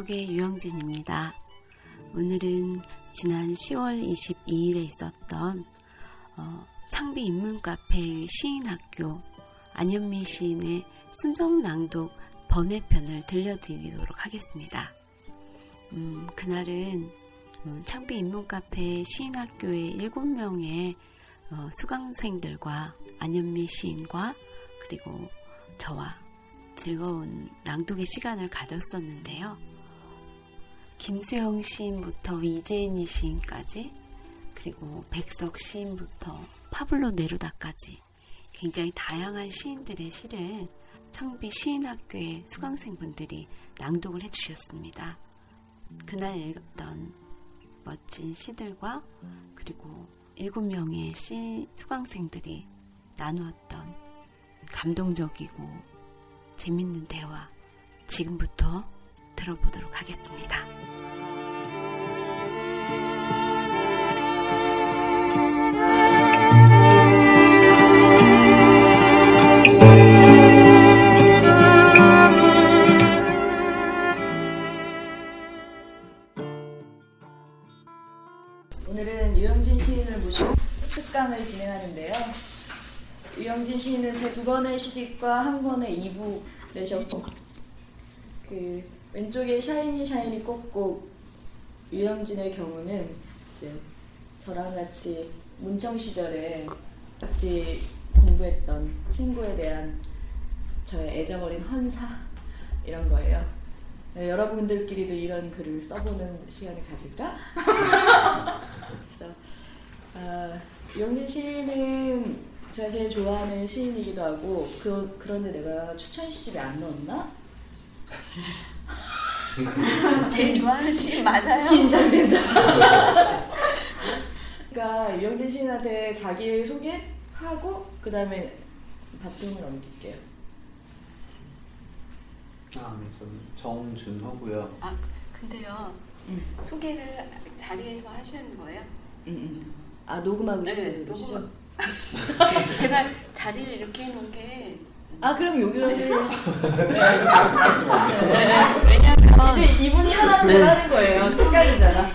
낭독의 유영진입니다. 오늘은 지난 10월 22일에 있었던 어, 창비 인문카페의 시인학교 안현미 시인의 순정 낭독 번외편을 들려드리도록 하겠습니다. 음, 그날은 음, 창비 인문카페 시인학교의 7명의 어, 수강생들과 안현미 시인과 그리고 저와 즐거운 낭독의 시간을 가졌었는데요. 김수영 시인부터 이재인이 시인까지 그리고 백석 시인부터 파블로 네루다까지 굉장히 다양한 시인들의 시를 창비 시인학교의 수강생분들이 낭독을 해주셨습니다. 그날 읽었던 멋진 시들과 그리고 일곱 명의 시 수강생들이 나누었던 감동적이고 재밌는 대화 지금부터 들어보도록 하겠습니다. 오늘은 유영진 시인을 모시고 특강을 진행하는데요. 유영진 시인은 제 두 권의 시집과 한 권의 이부 내셨고 그 왼쪽에 샤이니 샤이니 꼭꼭 유영진의 경우는 이제 저랑 같이 문청 시절에 같이 공부했던 친구에 대한 저의 애정 어린 헌사 이런 거예요. 네, 여러분들끼리도 이런 글을 써보는 시간을 가질까? 그래서 아, 유영진 시인은 제가 제일 좋아하는 시인이기도 하고 그, 그런데 내가 추천 시집에 안 넣었나? 제일 좋아하는 시인 맞아요? 긴장된다. 그러니까 유영진 시인한테 자기 소개하고 그 다음에 바통을 넘길게요. 아, 네, 저는 정준호고요. 아 근데요 음. 소개를 자리에서 하시는 거예요? 음, 음. 아 녹음하고 네, 싶은 녹음. 거죠? 제가 자리를 이렇게 해놓은 게 아 그럼 여기를 왜냐면 이제 이분이 하라는 네. 대로 하는 거예요. 특강이잖아.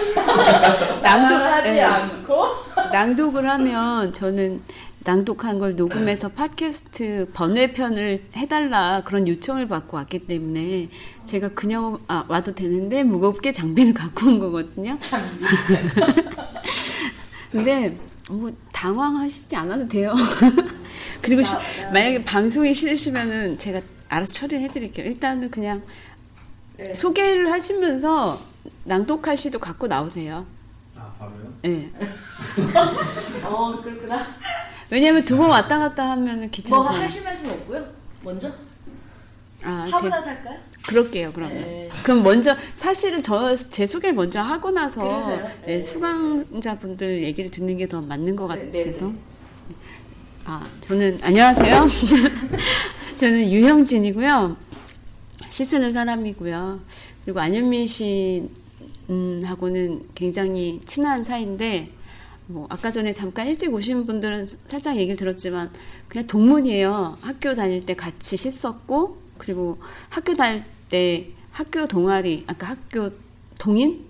낭독을 하지 네. 않고 낭독을 하면 저는 낭독한 걸 녹음해서 팟캐스트 번외편을 해달라 그런 요청을 받고 왔기 때문에 제가 그냥 아, 와도 되는데 무겁게 장비를 갖고 온 거거든요. 근데 뭐 당황하시지 않아도 돼요. 그리고 시- 만약에 방송이 싫으시면은 제가 알아서 처리해 드릴게요. 일단은 그냥 네. 소개를 하시면서 낭독할 시도 갖고 나오세요. 아, 바로요? 예. 어 그렇구나. 왜냐면 두 번 왔다 갔다 하면은 뭐 귀찮잖아요. 하실 말씀 없고요? 먼저 아, 하고 제, 나서 할까요? 그럴게요, 그러면. 네. 그럼 먼저, 사실은 저, 제 소개를 먼저 하고 나서? 네, 네. 수강자분들 얘기를 듣는 게 더 맞는 것 네, 네, 같아서. 네. 아, 저는, 안녕하세요. 저는 유형진이고요. 시 쓰는 사람이고요. 그리고 안현미 씨하고는 굉장히 친한 사이인데, 뭐, 아까 전에 잠깐 일찍 오신 분들은 살짝 얘기를 들었지만, 그냥 동문이에요. 학교 다닐 때 같이 시 썼고, 그리고 학교 다닐 때 학교 동아리, 아까 학교 동인?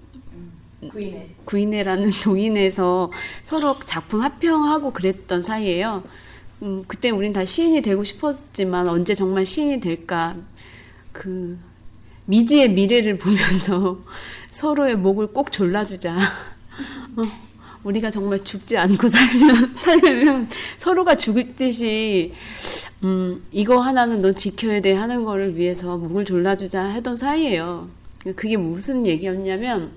구인회. 구인회라는 동인회에서 서로 작품 합평하고 그랬던 사이예요. 음, 그때 우린 다 시인이 되고 싶었지만 언제 정말 시인이 될까 그 미지의 미래를 보면서 서로의 목을 꼭 졸라주자. 어, 우리가 정말 죽지 않고 살면 살려면 서로가 죽듯이 음, 이거 하나는 너 지켜야 돼 하는 거를 위해서 목을 졸라주자 하던 사이예요. 그게 무슨 얘기였냐면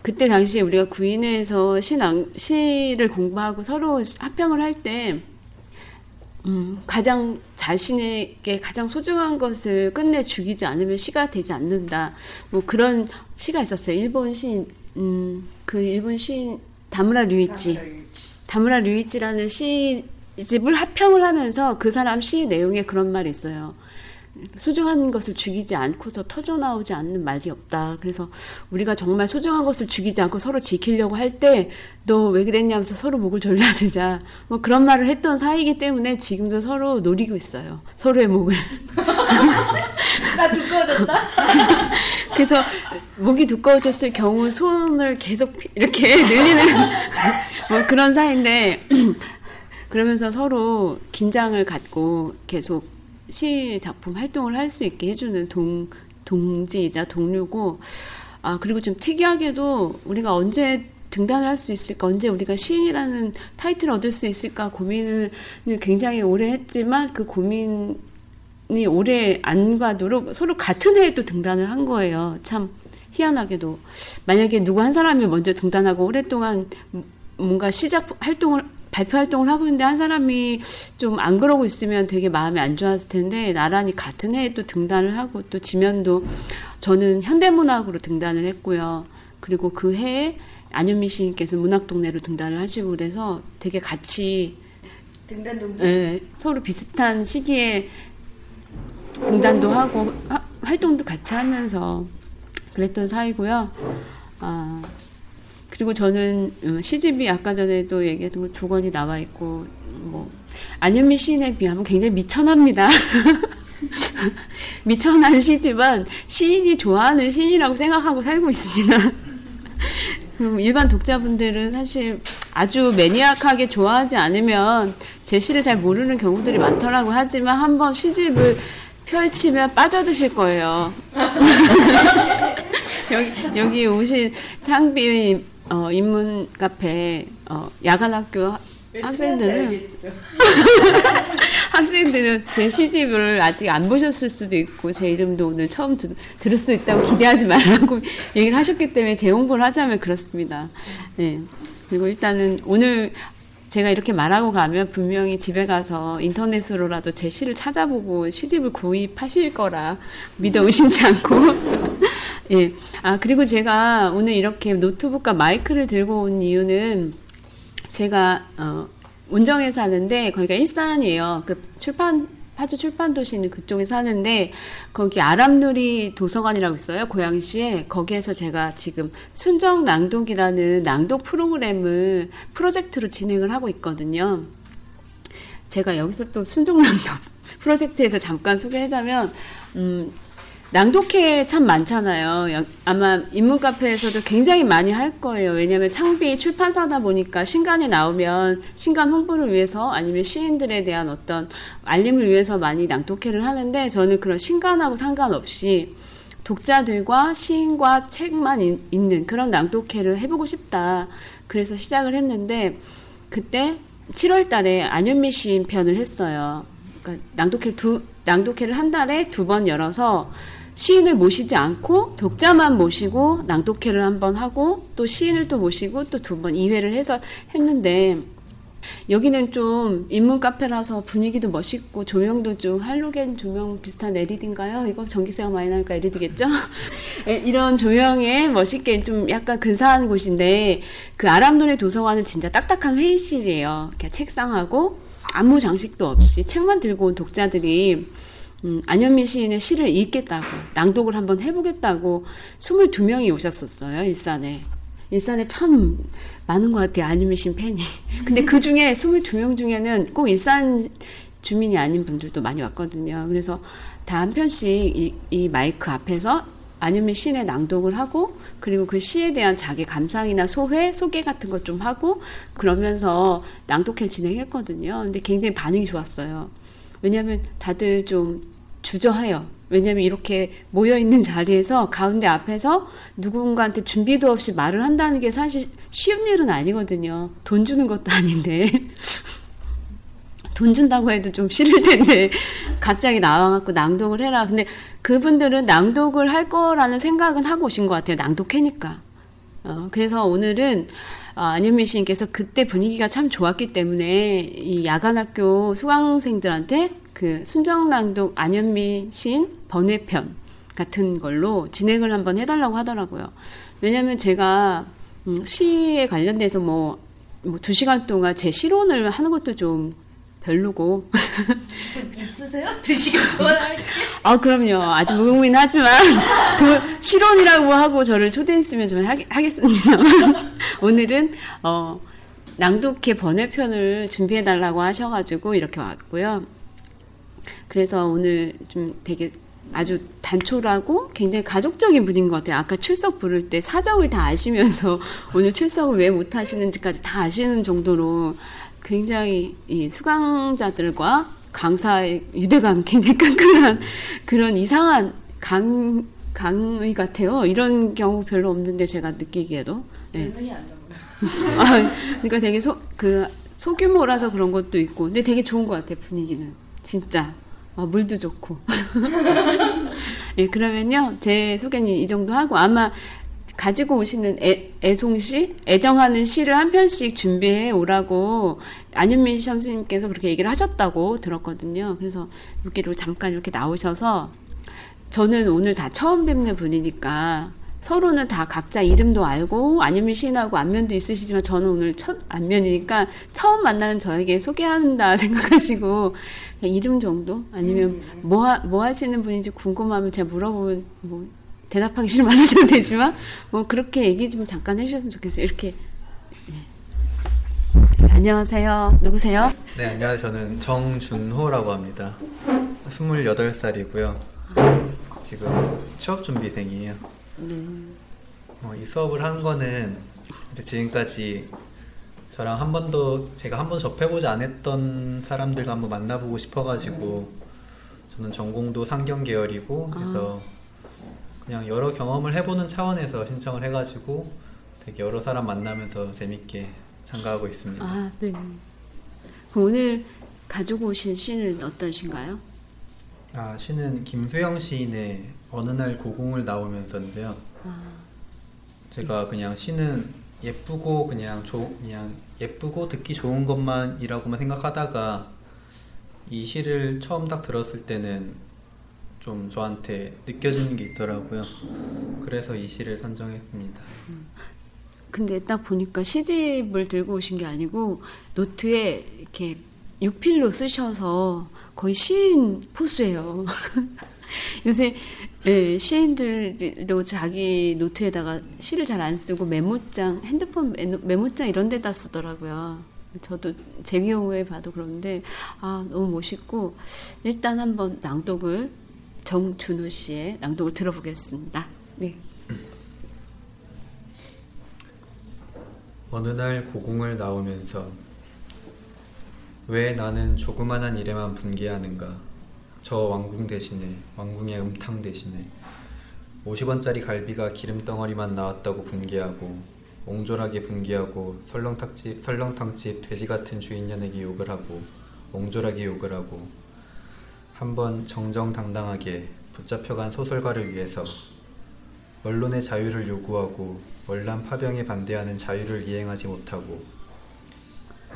그때 당시에 우리가 구인회에서 시를 공부하고 서로 합평을 할 때, 음, 가장 자신에게 가장 소중한 것을 끝내 죽이지 않으면 시가 되지 않는다. 뭐 그런 시가 있었어요. 일본 시인, 음, 그 일본 시인, 다무라 류이치. 다무라 류이치라는 시집을 합평을 하면서 그 사람 시 내용에 그런 말이 있어요. 소중한 것을 죽이지 않고서 터져 나오지 않는 말이 없다. 그래서 우리가 정말 소중한 것을 죽이지 않고 서로 지키려고 할 때 너 왜 그랬냐면서 서로 목을 졸라주자. 뭐 그런 말을 했던 사이이기 때문에 지금도 서로 노리고 있어요. 서로의 목을. 나 두꺼워졌다. 그래서 목이 두꺼워졌을 경우 손을 계속 이렇게 늘리는 뭐 그런 사이인데 그러면서 서로 긴장을 갖고 계속 시 작품 활동을 할 수 있게 해주는 동, 동지이자 동료고, 아, 그리고 좀 특이하게도 우리가 언제 등단을 할 수 있을까, 언제 우리가 시인이라는 타이틀을 얻을 수 있을까 고민을 굉장히 오래 했지만 그 고민 이 오래 안 가도록 서로 같은 해에 또 등단을 한 거예요. 참 희한하게도. 만약에 누구 한 사람이 먼저 등단하고 오랫동안 뭔가 시작 활동을 발표 활동을 하고 있는데 한 사람이 좀 안 그러고 있으면 되게 마음이 안 좋았을 텐데 나란히 같은 해에 또 등단을 하고 또 지면도 저는 현대문학으로 등단을 했고요. 그리고 그 해에 안현미 시인께서 문학동네로 등단을 하시고 그래서 되게 같이 등단 동기. 예, 서로 비슷한 시기에 등단도 하고 하- 활동도 같이 하면서 그랬던 사이고요. 아, 그리고 저는 음, 시집이 아까 전에도 얘기했던 거 두 권이 나와 있고 뭐 안현미 시인에 비하면 굉장히 미천합니다. 미천한 시지만 시인이 좋아하는 시인이라고 생각하고 살고 있습니다. 음, 일반 독자분들은 사실 아주 매니악하게 좋아하지 않으면 제 시를 잘 모르는 경우들이 많더라고 하지만 한번 시집을 펼치면 빠져드실 거예요. 여기, 여기 오신 창비 어, 인문 카페 어, 야간 학교 학생들은 학생들은 제 시집을 아직 안 보셨을 수도 있고 제 이름도 오늘 처음 들, 들을 수 있다고 기대하지 말라고 얘기를 하셨기 때문에 제 홍보를 하자면 그렇습니다. 네. 그리고 일단은 오늘 제가 이렇게 말하고 가면 분명히 집에 가서 인터넷으로라도 제 시를 찾아보고 시집을 구입하실 거라 믿어 의심치 않고 예. 아 그리고 제가 오늘 이렇게 노트북과 마이크를 들고 온 이유는 제가 어, 운정에 사는데 거기가 일산이에요. 그 출판 파주 출판 도시 있는 그쪽에 사는데 거기 아람누리 도서관이라고 있어요. 고양시에 거기에서 제가 지금 순정 낭독이라는 낭독 프로그램을 프로젝트로 진행을 하고 있거든요. 제가 여기서 또 순정 낭독 프로젝트에서 잠깐 소개하자면 음, 낭독회 참 많잖아요. 여- 아마 인문 카페에서도 굉장히 많이 할 거예요. 왜냐하면 창비 출판사다 보니까 신간이 나오면 신간 홍보를 위해서 아니면 시인들에 대한 어떤 알림을 위해서 많이 낭독회를 하는데 저는 그런 신간하고 상관없이 독자들과 시인과 책만 인- 있는 그런 낭독회를 해보고 싶다. 그래서 시작을 했는데 그때 7월 달에 안현미 시인 편을 했어요. 그러니까 낭독회를 두 낭독회를 한 달에 두 번 열어서 시인을 모시지 않고 독자만 모시고 낭독회를 한번 하고 또 시인을 또 모시고 또 두 번 2회를 해서 했는데 여기는 좀 인문 카페라서 분위기도 멋있고 조명도 좀 할로겐 조명 비슷한 LED인가요? 이거 전기세가 많이 나니까 LED겠죠? 예, 이런 조명에 멋있게 좀 약간 근사한 곳인데 그 아람돈의 도서관은 진짜 딱딱한 회의실이에요. 책상하고 아무 장식도 없이 책만 들고 온 독자들이 음, 안현미 시인의 시를 읽겠다고 낭독을 한번 해보겠다고 22명이 오셨었어요 일산에 일산에 참 많은 것 같아요 안현미 시인 팬이 근데 그 중에 22명 중에는 꼭 일산 주민이 아닌 분들도 많이 왔거든요 그래서 다 한 편씩 이, 이 마이크 앞에서 안현미 시인의 낭독을 하고 그리고 그 시에 대한 자기 감상이나 소회, 소개 같은 것 좀 하고 그러면서 낭독회 진행했거든요. 근데 굉장히 반응이 좋았어요. 왜냐하면 다들 좀 주저해요. 왜냐하면 이렇게 모여 있는 자리에서 가운데 앞에서 누군가한테 준비도 없이 말을 한다는 게 사실 쉬운 일은 아니거든요. 돈 주는 것도 아닌데. 돈 준다고 해도 좀 싫을 텐데 갑자기 나와갖고 낭독을 해라. 근데 그분들은 낭독을 할 거라는 생각은 하고 오신 것 같아요. 낭독회니까. 어, 그래서 오늘은 어, 안현미 시인께서 그때 분위기가 참 좋았기 때문에 이 야간학교 수강생들한테 그 순정낭독 안현미 시인 번외편 같은 걸로 진행을 한번 해달라고 하더라고요. 왜냐하면 제가 음, 시에 관련돼서 뭐, 뭐, 두 시간 동안 제 실론을 하는 것도 좀 별로고. 있으세요? 드시고 돌아갈게. 아, 그럼요. 아주 무궁무진 하지만, 도, 실론이라고 하고 저를 초대했으면 좀 하겠, 하겠습니다. 오늘은, 어, 낭독회 번외편을 준비해달라고 하셔가지고 이렇게 왔고요. 그래서 오늘 좀 되게 아주 단촐하고 굉장히 가족적인 분인 것 같아요. 아까 출석 부를 때 사정을 다 아시면서 오늘 출석을 왜 못 하시는지까지 다 아시는 정도로 굉장히 이 수강자들과 강사의 유대감 굉장히 끈끈한 그런 이상한 강, 강의 같아요. 이런 경우 별로 없는데 제가 느끼기에도. 네. 아, 그러니까 되게 소, 그, 소규모라서 그런 것도 있고. 근데 되게 좋은 것 같아요, 분위기는. 진짜. 아, 물도 좋고. 예, 그러면요. 제 소개는 이 정도 하고 아마 가지고 오시는 애, 애송시, 애정하는 시를 한 편씩 준비해 오라고 안윤민 선생님께서 그렇게 얘기를 하셨다고 들었거든요. 그래서 여기로 잠깐 이렇게 나오셔서 저는 오늘 다 처음 뵙는 분이니까 서로는 다 각자 이름도 알고 안윤민 시인하고 안면도 있으시지만 저는 오늘 첫 안면이니까 처음 만나는 저에게 소개한다 생각하시고 이름 정도 아니면 뭐, 하, 뭐 하시는 분인지 궁금하면 제가 물어보면 뭐 대답하기 싫으면 안 하셔도 되지만 뭐 그렇게 얘기 좀 잠깐 해주셨으면 좋겠어요. 이렇게 예. 안녕하세요. 누구세요? 네, 안녕하세요. 저는 정준호라고 합니다. 28살이고요. 지금 취업 준비생이에요. 네. 어, 이 수업을 한 거는 지금까지 저랑 한 번도 제가 한 번 접해보지 않았던 사람들과 한번 만나보고 싶어가지고 저는 전공도 상경 계열이고 그래서 그냥 여러 경험을 해보는 차원에서 신청을 해가지고 되게 여러 사람 만나면서 재밌게 참가하고 있습니다. 아, 네. 오늘 가지고 오신 시는 어떠신가요? 아, 시는 김수영 시인의 어느 날 고궁을 나오면서인데요. 제가 그냥 시는 예쁘고 그냥 조, 그냥 예쁘고 듣기 좋은 것만이라고만 생각하다가 이 시를 처음 딱 들었을 때는 좀 저한테 느껴지는 게 있더라고요. 그래서 이 시를 선정했습니다. 근데 딱 보니까 시집을 들고 오신 게 아니고 노트에 이렇게 육필로 쓰셔서 거의 시인 포스예요. 요새 예, 시인들도 자기 노트에다가 시를 잘 안 쓰고 메모장, 핸드폰 메모- 메모 장 이런 데다 쓰더라고요. 저도 제 경우에 봐도 그런데 아 너무 멋있고 일단 한번 낭독을 정준호 씨의 낭독을 들어보겠습니다. 네. 어느 날 고궁을 나오면서 왜 나는 조그만한 일에만 분개하는가? 저 왕궁 대신에 왕궁의 음탕 대신에 50원짜리 갈비가 기름 덩어리만 나왔다고 분개하고 옹졸하게 분개하고 설렁탕집 설렁탕집 돼지 같은 주인년에게 욕을 하고 옹졸하게 욕을 하고 한번 정정당당하게 붙잡혀간 소설가를 위해서 언론의 자유를 요구하고 월남 파병에 반대하는 자유를 이행하지 못하고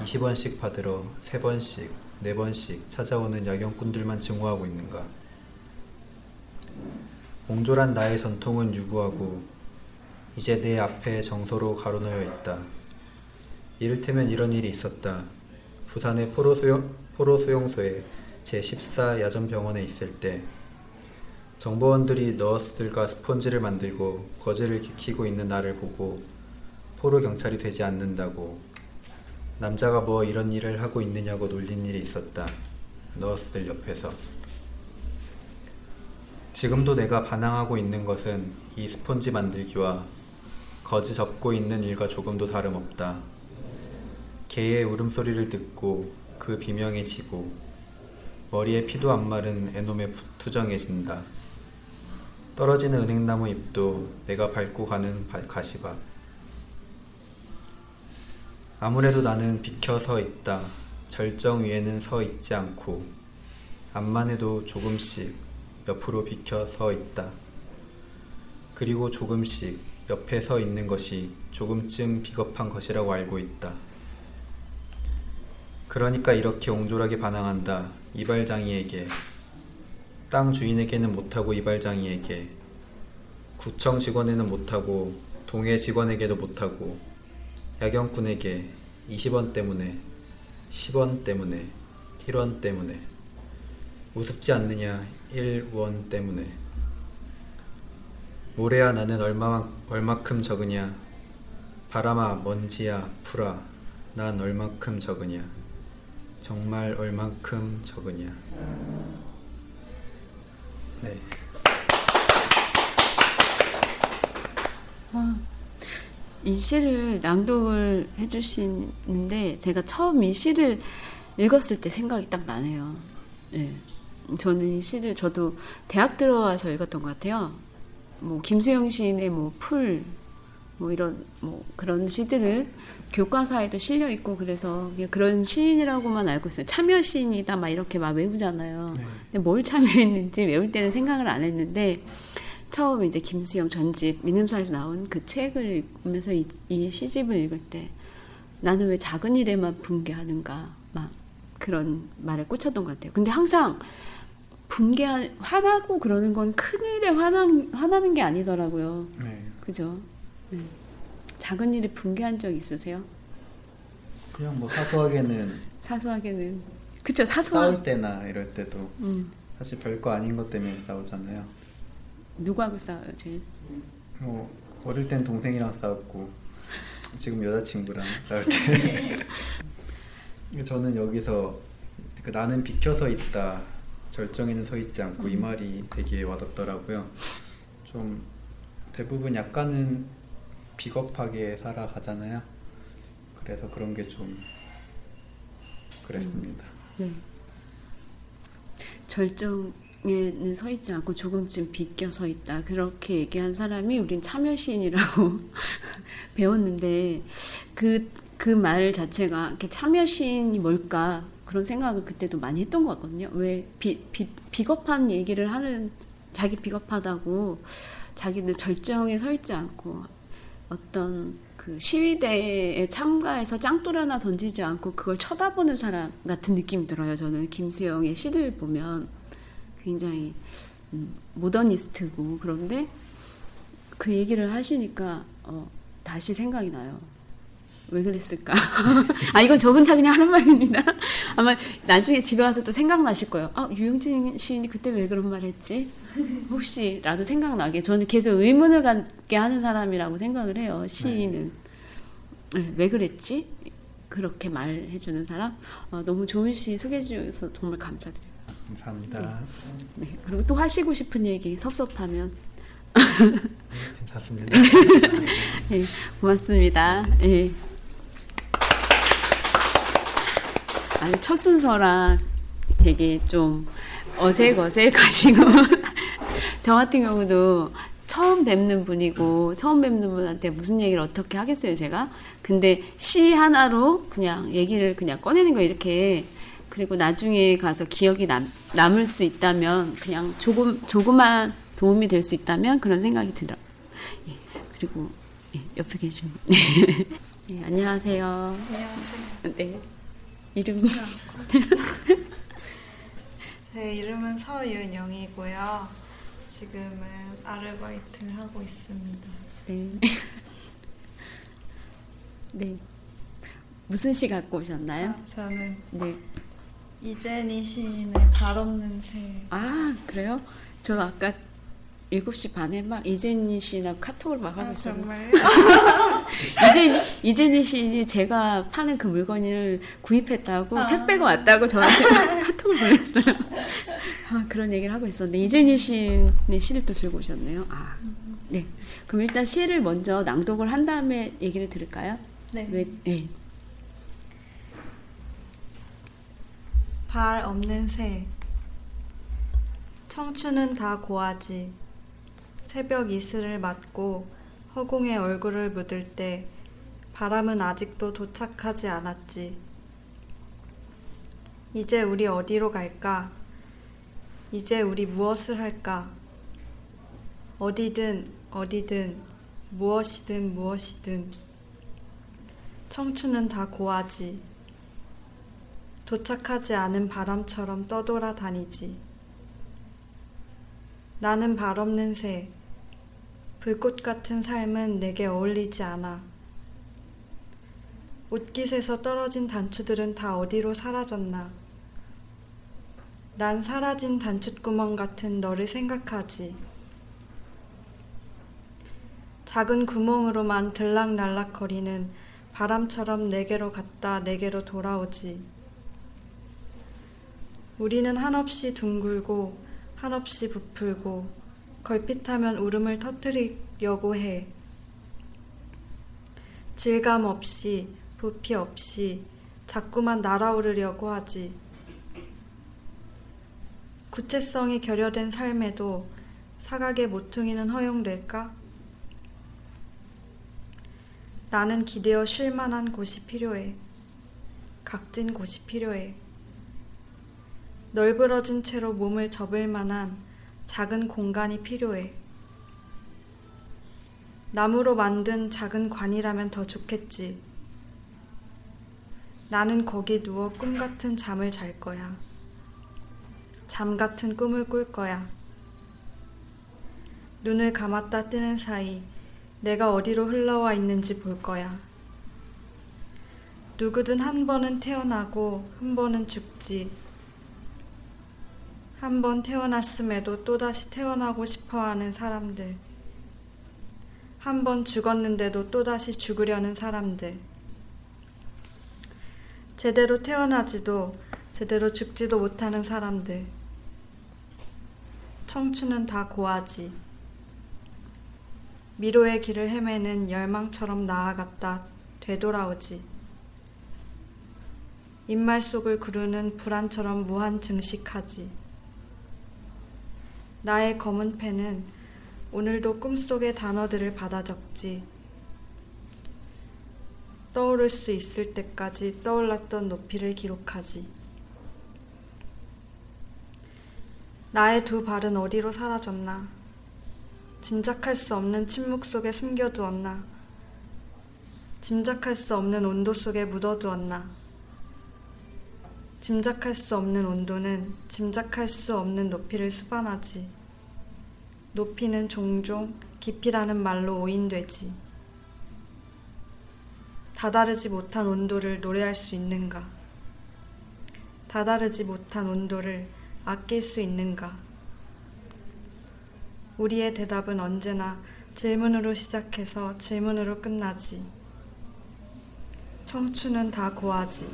20원씩 받으러 3번씩, 4번씩 찾아오는 야경꾼들만 증오하고 있는가? 옹졸한 나의 전통은 유구하고 이제 내 앞에 정서로 가로놓여 있다. 이를테면 이런 일이 있었다. 부산의 포로 수용, 포로 수용소에 제14 야전병원에 있을 때 정보원들이 너스들과 스폰지를 만들고 거즈를 기키고 있는 나를 보고 포로 경찰이 되지 않는다고 남자가 뭐 이런 일을 하고 있느냐고 놀린 일이 있었다. 너스들 옆에서 지금도 내가 반항하고 있는 것은 이 스폰지 만들기와 거지 접고 있는 일과 조금도 다름없다. 개의 울음소리를 듣고 그 비명에 지고 머리에 피도 안 마른 애놈에 투정해진다. 떨어지는 은행나무 잎도 내가 밟고 가는 바- 가시밭. 아무래도 나는 비켜 서 있다. 절정 위에는 서 있지 않고 앞만 해도 조금씩 옆으로 비켜 서 있다. 그리고 조금씩 옆에 서 있는 것이 조금쯤 비겁한 것이라고 알고 있다. 그러니까 이렇게 옹졸하게 반항한다. 이발장이에게. 땅 주인에게는 못하고 이발장이에게. 구청 직원에는 못하고 동해 직원에게도 못하고 야경꾼에게 20원 때문에 10원 때문에 1원 때문에 우습지 않느냐 1원 때문에. 모래야 나는 얼마, 얼마큼 적으냐? 바람아 먼지야 풀아 난 얼마큼 적으냐? 정말 얼만큼 적으냐? 네 이 시를 낭독을 해주시는데 제가 처음 이 시를 읽었을 때 생각이 딱 나네요. 예. 저는 이 시를 저도 대학 들어와서 읽었던 것 같아요. 뭐 김수영 시인의 뭐 풀, 뭐 이런 뭐 그런 시들은 교과서에도 실려 있고 그래서 그런 시인이라고만 알고 있어요. 참여 시인이다 막 이렇게 막 외우잖아요. 근데 뭘 참여했는지 외울 때는 생각을 안 했는데 처음 이제 김수영 전집 민음사에서 나온 그 책을 읽으면서 이, 이 시집을 읽을 때 나는 왜 작은 일에만 분개하는가 막 그런 말에 꽂혔던 것 같아요. 근데 항상 분개 화나고 그러는 건 큰 일에 화나, 화나는 게 아니더라고요. 네. 그죠? 네. 작은 일에 분개한 적 있으세요? 그냥 뭐 사소하게는 사소하게는 그쵸 사소한 싸울 때나 이럴 때도 음, 사실 별거 아닌 것 때문에 싸우잖아요. 누구하고 싸워요 제일? 뭐 어릴 땐 동생이랑 싸웠고 지금 여자친구랑 싸울 때 저는 여기서 그 나는 비켜서 있다 절정에는 서 있지 않고 이 말이 되게 와닿더라고요. 좀 대부분 약간은 비겁하게 살아가잖아요. 그래서 그런 게 좀 그랬습니다. 네. 절정 에는 서 있지 않고 조금쯤 비껴 서 있다. 그렇게 얘기한 사람이 우린 참여시인이라고 배웠는데 그, 그 말 자체가 참여시인이 뭘까 그런 생각을 그때도 많이 했던 것 같거든요. 왜 비, 비, 비겁한 얘기를 하는 자기 비겁하다고 자기는 절정에 서 있지 않고 어떤 그 시위대에 참가해서 짱돌 하나 던지지 않고 그걸 쳐다보는 사람 같은 느낌이 들어요. 저는 김수영의 시를 보면 굉장히 음, 모더니스트고 그런데 그 얘기를 하시니까 어, 다시 생각이 나요. 왜 그랬을까? 아 이건 저 혼자 그냥 하는 말입니다. 아마 나중에 집에 와서 또 생각나실 거예요. 아 유영진 시인이 그때 왜 그런 말했지? 혹시라도 생각나게 저는 계속 의문을 갖게 하는 사람이라고 생각을 해요. 시인은 네, 왜 그랬지? 그렇게 말해주는 사람 어, 너무 좋은 시 소개해 주셔서 정말 감사드려요. 감사합니다. 네, 그리고 또 하시고 싶은 얘기 섭섭하면 괜찮습니다. 네, 고맙습니다. 네. 아니, 첫 순서랑 되게 좀 어색어색하시고 저 같은 경우도 처음 뵙는 분이고 처음 뵙는 분한테 무슨 얘기를 어떻게 하겠어요 제가 근데 시 하나로 그냥 얘기를 그냥 꺼내는 거 이렇게 그리고 나중에 가서 기억이 남, 남을 수 있다면 그냥 조금 조그만 도움이 될 수 있다면 그런 생각이 들어요. 예, 그리고 예, 옆에 계신 분. 네, 안녕하세요. 안녕하세요. 네. 이름 제 이름은 서윤영이고요. 지금은 아르바이트를 하고 있습니다. 네. 네. 무슨 시 갖고 오셨나요? 아, 저는 네. 이재니 시인의 발 없는 새. 아, 그래요? 저 아까 7시 반에 막 이재니 씨나 카톡을 막 하고 아, 있었는데 정말요? 이제 이재니 시인이 제가 파는 그 물건을 구입했다고 아. 택배가 왔다고 저한테 카톡을 보냈어요. 아, 그런 얘기를 하고 있었는데 이재니 시인의 시를 또 들고 오셨네요. 아, 네. 그럼 일단 시를 먼저 낭독을 한 다음에 얘기를 들을까요? 네. 왜? 네. 발 없는 새. 청춘은 다 고하지. 새벽 이슬을 맞고 허공에 얼굴을 묻을 때 바람은 아직도 도착하지 않았지. 이제 우리 어디로 갈까? 이제 우리 무엇을 할까? 어디든 어디든 무엇이든 무엇이든. 청춘은 다 고하지 도착하지 않은 바람처럼 떠돌아 다니지. 나는 발 없는 새. 불꽃 같은 삶은 내게 어울리지 않아. 옷깃에서 떨어진 단추들은 다 어디로 사라졌나. 난 사라진 단추구멍 같은 너를 생각하지. 작은 구멍으로만 들락날락거리는 바람처럼 내게로 갔다 내게로 돌아오지. 우리는 한없이 둥글고 한없이 부풀고 걸핏하면 울음을 터뜨리려고 해. 질감 없이 부피 없이 자꾸만 날아오르려고 하지. 구체성이 결여된 삶에도 사각의 모퉁이는 허용될까? 나는 기대어 쉴 만한 곳이 필요해. 각진 곳이 필요해. 널브러진 채로 몸을 접을 만한 작은 공간이 필요해. 나무로 만든 작은 관이라면 더 좋겠지. 나는 거기 누워 꿈 같은 잠을 잘 거야. 잠 같은 꿈을 꿀 거야. 눈을 감았다 뜨는 사이 내가 어디로 흘러와 있는지 볼 거야. 누구든 한 번은 태어나고 한 번은 죽지. 한 번 태어났음에도 또다시 태어나고 싶어 하는 사람들. 한 번 죽었는데도 또다시 죽으려는 사람들. 제대로 태어나지도 제대로 죽지도 못하는 사람들. 청춘은 다 고하지. 미로의 길을 헤매는 열망처럼 나아갔다 되돌아오지. 입말 속을 구르는 불안처럼 무한 증식하지. 나의 검은 펜은 오늘도 꿈속의 단어들을 받아 적지. 떠오를 수 있을 때까지 떠올랐던 높이를 기록하지. 나의 두 발은 어디로 사라졌나? 짐작할 수 없는 침묵 속에 숨겨두었나? 짐작할 수 없는 온도 속에 묻어두었나? 짐작할 수 없는 온도는 짐작할 수 없는 높이를 수반하지. 높이는 종종 깊이라는 말로 오인되지. 다다르지 못한 온도를 노래할 수 있는가? 다다르지 못한 온도를 아낄 수 있는가? 우리의 대답은 언제나 질문으로 시작해서 질문으로 끝나지. 청춘은 다 고하지.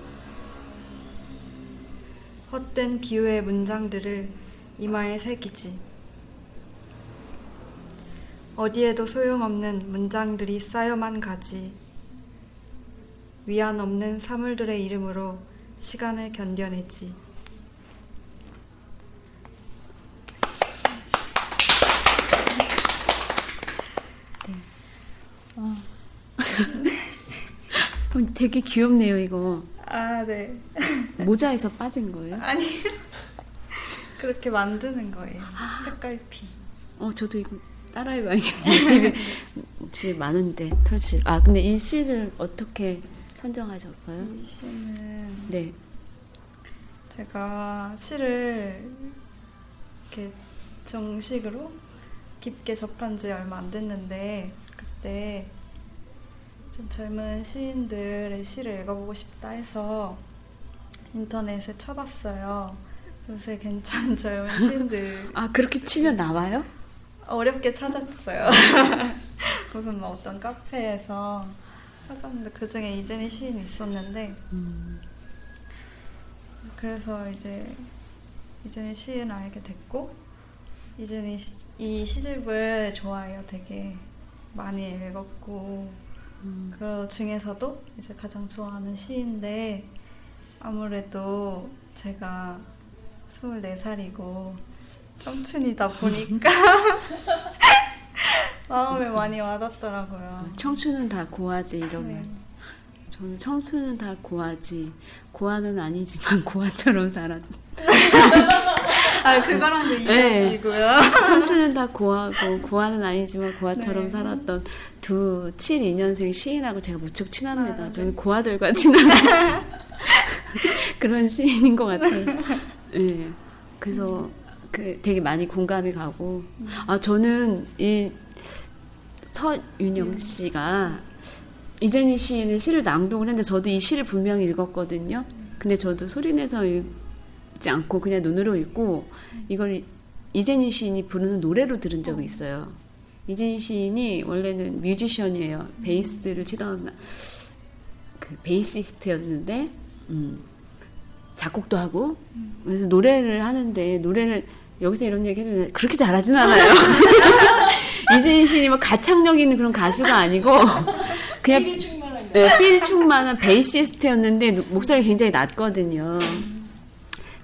헛된 비유의 문장들을 이마에 새기지. 어디에도 소용없는 문장들이 쌓여만 가지. 위안 없는 사물들의 이름으로 시간을 견뎌내지. 어, 되게 귀엽네요 이거. 아, 네. 모자에서 빠진 거예요? 아니. 그렇게 만드는 거예요. 책갈피. 어 저도 이거 따라해봐야겠어요. 집에 집에 많은데 털실. 아 근데 이 시를 어떻게 선정하셨어요? 이 시는 네. 제가 시를 이렇게 정식으로 깊게 접한 지 얼마 안 됐는데 그때 좀 젊은 시인들의 시를 읽어보고 싶다 해서 인터넷에 쳐봤어요. 요새 괜찮은 젊은 시인들 아 그렇게 치면 나와요? 어렵게 찾았어요. 무슨 뭐 어떤 카페에서 찾았는데 그 중에 이재니 시인이 있었는데 음. 그래서 이제 이재니 시인을 알게 됐고 이재니 시, 이 시집을 좋아해요. 되게 많이 읽었고 음. 그 중에서도 이제 가장 좋아하는 시인데 아무래도 제가 24살이고 청춘이다 보니까 마음에 많이 와닿더라고요. 청춘은 다 고하지 이러면 네. 저는 청춘은 다 고하지 고아는 아니지만 고아처럼 살았 아 그거랑도 네. 이어지고요. 청춘은 다 고하고 고아는 아니지만 고아처럼 네. 살았던 두 72년생 시인하고 제가 무척 친합니다. 아, 네. 저는 고아들과 친한 그런 시인인 것 같아요. 네. 그래서 그 되게 많이 공감이 가고 아 저는 이 서윤영 씨가 이재니 시인의 시를 낭독을 했는데 저도 이 시를 분명히 읽었거든요. 근데 저도 소리내서 읽지 않고 그냥 눈으로 읽고 이걸 이재니 시인이 부르는 노래로 들은 적이 있어요. 이재니 시인이 원래는 뮤지션이에요. 베이스를 치던 그 베이시스트였는데 음, 작곡도 하고 그래서 노래를 하는데 노래를 여기서 이런 얘기 해도? 그렇게 잘하진 않아요. 이재니 시인이 뭐 가창력 있는 그런 가수가 아니고 그냥 힘이 충만한 거. 네, 필 충만한 베이시스트였는데 목소리 굉장히 낮거든요.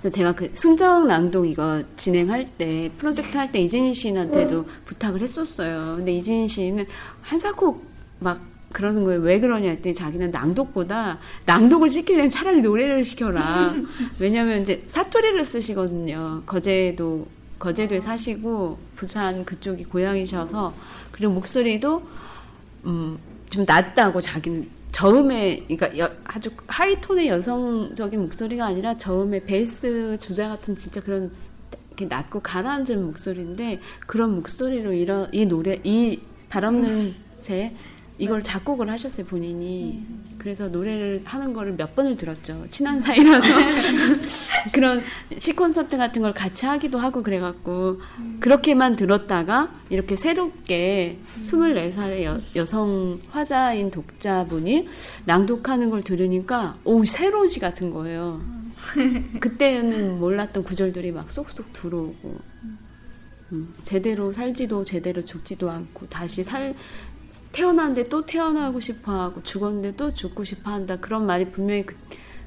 그래서 제가 그 순정 낭독 이거 진행할 때 프로젝트 할 때 이진희 시인한테도 부탁을 했었어요. 근데 이진희 시인은 한사코 막 그러는 거예요. 왜 그러냐 했더니 자기는 낭독보다 낭독을 시키려면 차라리 노래를 시켜라. 왜냐면 이제 사투리를 쓰시거든요. 거제도 거제도에 사시고 부산 그쪽이 고향이셔서 그리고 목소리도 음, 좀 낮다고 자기는 저음의 그러니까 여- 아주 하이톤의 여성적인 목소리가 아니라 저음의 베이스 조자 같은 진짜 그런 이렇게 낮고 가라앉은 목소리인데 그런 목소리로 이런 이 노래 이 바람는 새 이걸 작곡을 하셨어요 본인이. 그래서 노래를 하는 거를 몇 번을 들었죠. 친한 사이라서. 그런 시 콘서트 같은 걸 같이 하기도 하고 그래갖고 그렇게만 들었다가 이렇게 새롭게 24살의 여, 여성 화자인 독자분이 낭독하는 걸 들으니까 오 새로운 시 같은 거예요. 그때는 몰랐던 구절들이 막 쏙쏙 들어오고. 음, 제대로 살지도 제대로 죽지도 않고 다시 살 태어났는데 또 태어나고 싶어 하고 죽었는데 또 죽고 싶어 한다 그런 말이 분명히 그,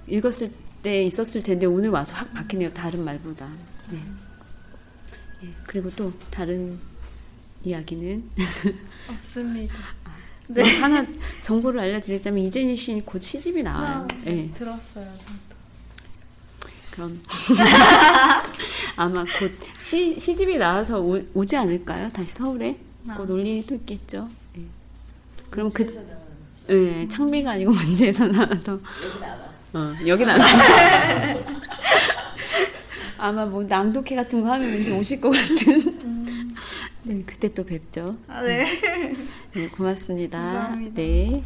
읽었을 때 있었을 텐데 오늘 와서 확 바뀌네요 다른 말보다. 네. 예, 그리고 또 다른 이야기는 없습니다. 뭐 하나 정보를 알려드리자면 이재니 시인이 곧 시집이 나와요. 아, 예. 들었어요, 저도. 그럼 아마 곧 시, 시집이 나와서 오, 오지 않을까요? 다시 서울에 아. 곧올 일이 또 있겠죠. 예. 그럼 그 나오는 예, 창비가 아니고 문제에서 나와서 여기 나와. 어, 여기 나와. 아마 뭐 낭독회 같은 거 하면 왠지 오실 것 같은. 네, 그때 또 뵙죠. 아, 네. 네, 고맙습니다. 감사합니다. 네.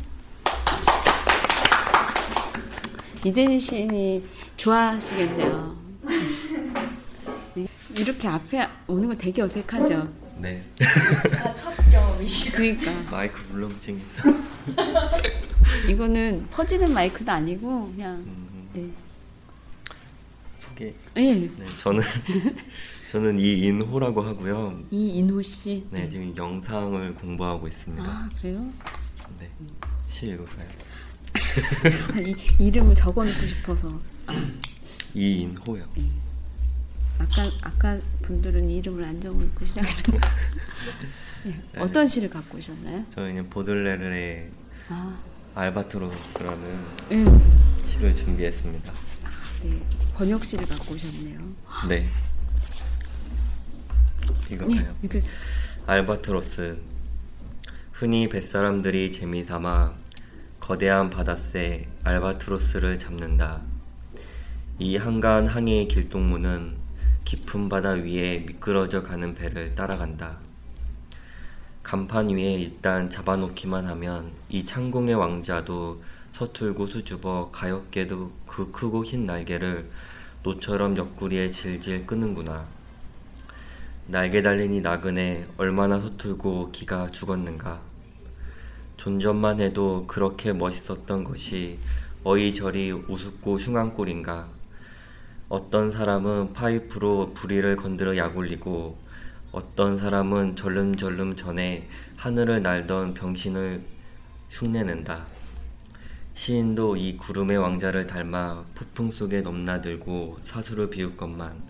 이재니 시인이 좋아하시겠네요. 네, 이렇게 앞에 오는 거 되게 어색하죠. 네. 경험이시고. 그러니까 마이크 울렁증에서. 이거는 퍼지는 마이크도 아니고 그냥 음, 네. 소개. 예. 네, 저는 저는 이인호라고 하고요. 이인호 씨. 네, 지금 영상을 공부하고 있습니다. 아 그래요? 네. 시? 아, 이 이름을 적어놓고 싶어서. 아, 이인호요. 아까 아까 분들은 이름을 안 적어놓고 시작했는데 네, 어떤 시를 갖고 오셨나요? 저희는 보들레르의 아, 알바트로스라는 예. 시를 준비했습니다. 네, 번역 시를 갖고 오셨네요. 네. 네, 읽을까요? 이렇게 알바트로스 흔히 뱃사람들이 재미삼아 거대한 바닷새 알바트로스를 잡는다. 이 한가한 항해의 길동무는 깊은 바다 위에 미끄러져 가는 배를 따라간다. 간판 위에 일단 잡아놓기만 하면 이 창공의 왕자도 서툴고 수줍어 가엾게도 그 크고 흰 날개를 노처럼 옆구리에 질질 끄는구나. 날개 달린 이 나그네 얼마나 서툴고 기가 죽었는가. 존재만 해도 그렇게 멋있었던 것이 어이저리 우습고 흉한 꼴인가. 어떤 사람은 파이프로 부리를 건드려 약올리고 어떤 사람은 절름절름 전에 하늘을 날던 병신을 흉내낸다. 시인도 이 구름의 왕자를 닮아 폭풍 속에 넘나들고 사수를 비울 것만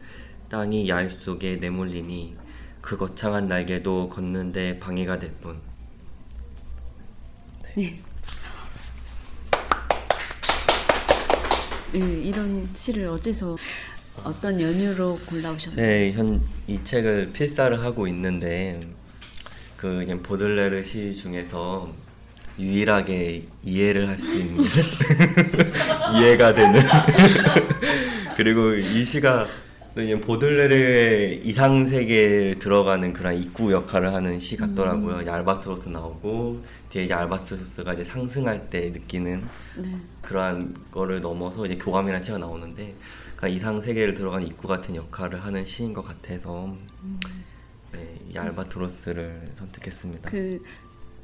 땅이 얄 속에 내몰리니 그 거창한 날개도 걷는데 방해가 될 뿐. 네. 네, 이런 시를 어째서 어떤 연유로 골라오셨나요? 네, 현 이 책을 필사를 하고 있는데 그 그냥 보들레르 시 중에서 유일하게 이해를 할 수 있는 이해가 되는 그리고 이 시가 또 이제 보들레르의 이상 세계에 들어가는 그런 입구 역할을 하는 시 같더라고요. 음. 알바트로스 나오고 뒤에 이제 알바트로스가 이제 상승할 때 느끼는 네. 그러한 거를 넘어서 이제 교감이라는 시가 나오는데 그러니까 이상 세계를 들어간 입구 같은 역할을 하는 시인 것 같아서 음. 네, 이 알바트로스를 선택했습니다. 그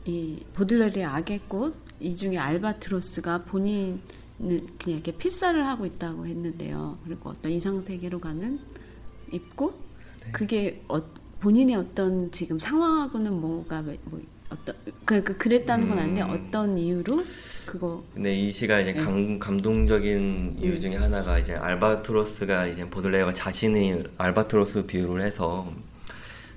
이 보들레르의 악의 꽃 이 중에 알바트로스가 본인 그냥 이렇게 필사를 하고 있다고 했는데요. 그리고 어떤 이상 세계로 가는 입구 네. 그게 어, 본인의 어떤 지금 상황하고는 뭐가 뭐 어떤 그, 그 그랬다는 건 아닌데 음. 어떤 이유로 그거 근데 이 시가 이제 네. 감, 감동적인 이유 음. 중에 하나가 이제 알바트로스가 이제 보들레가 자신의 알바트로스 비유를 해서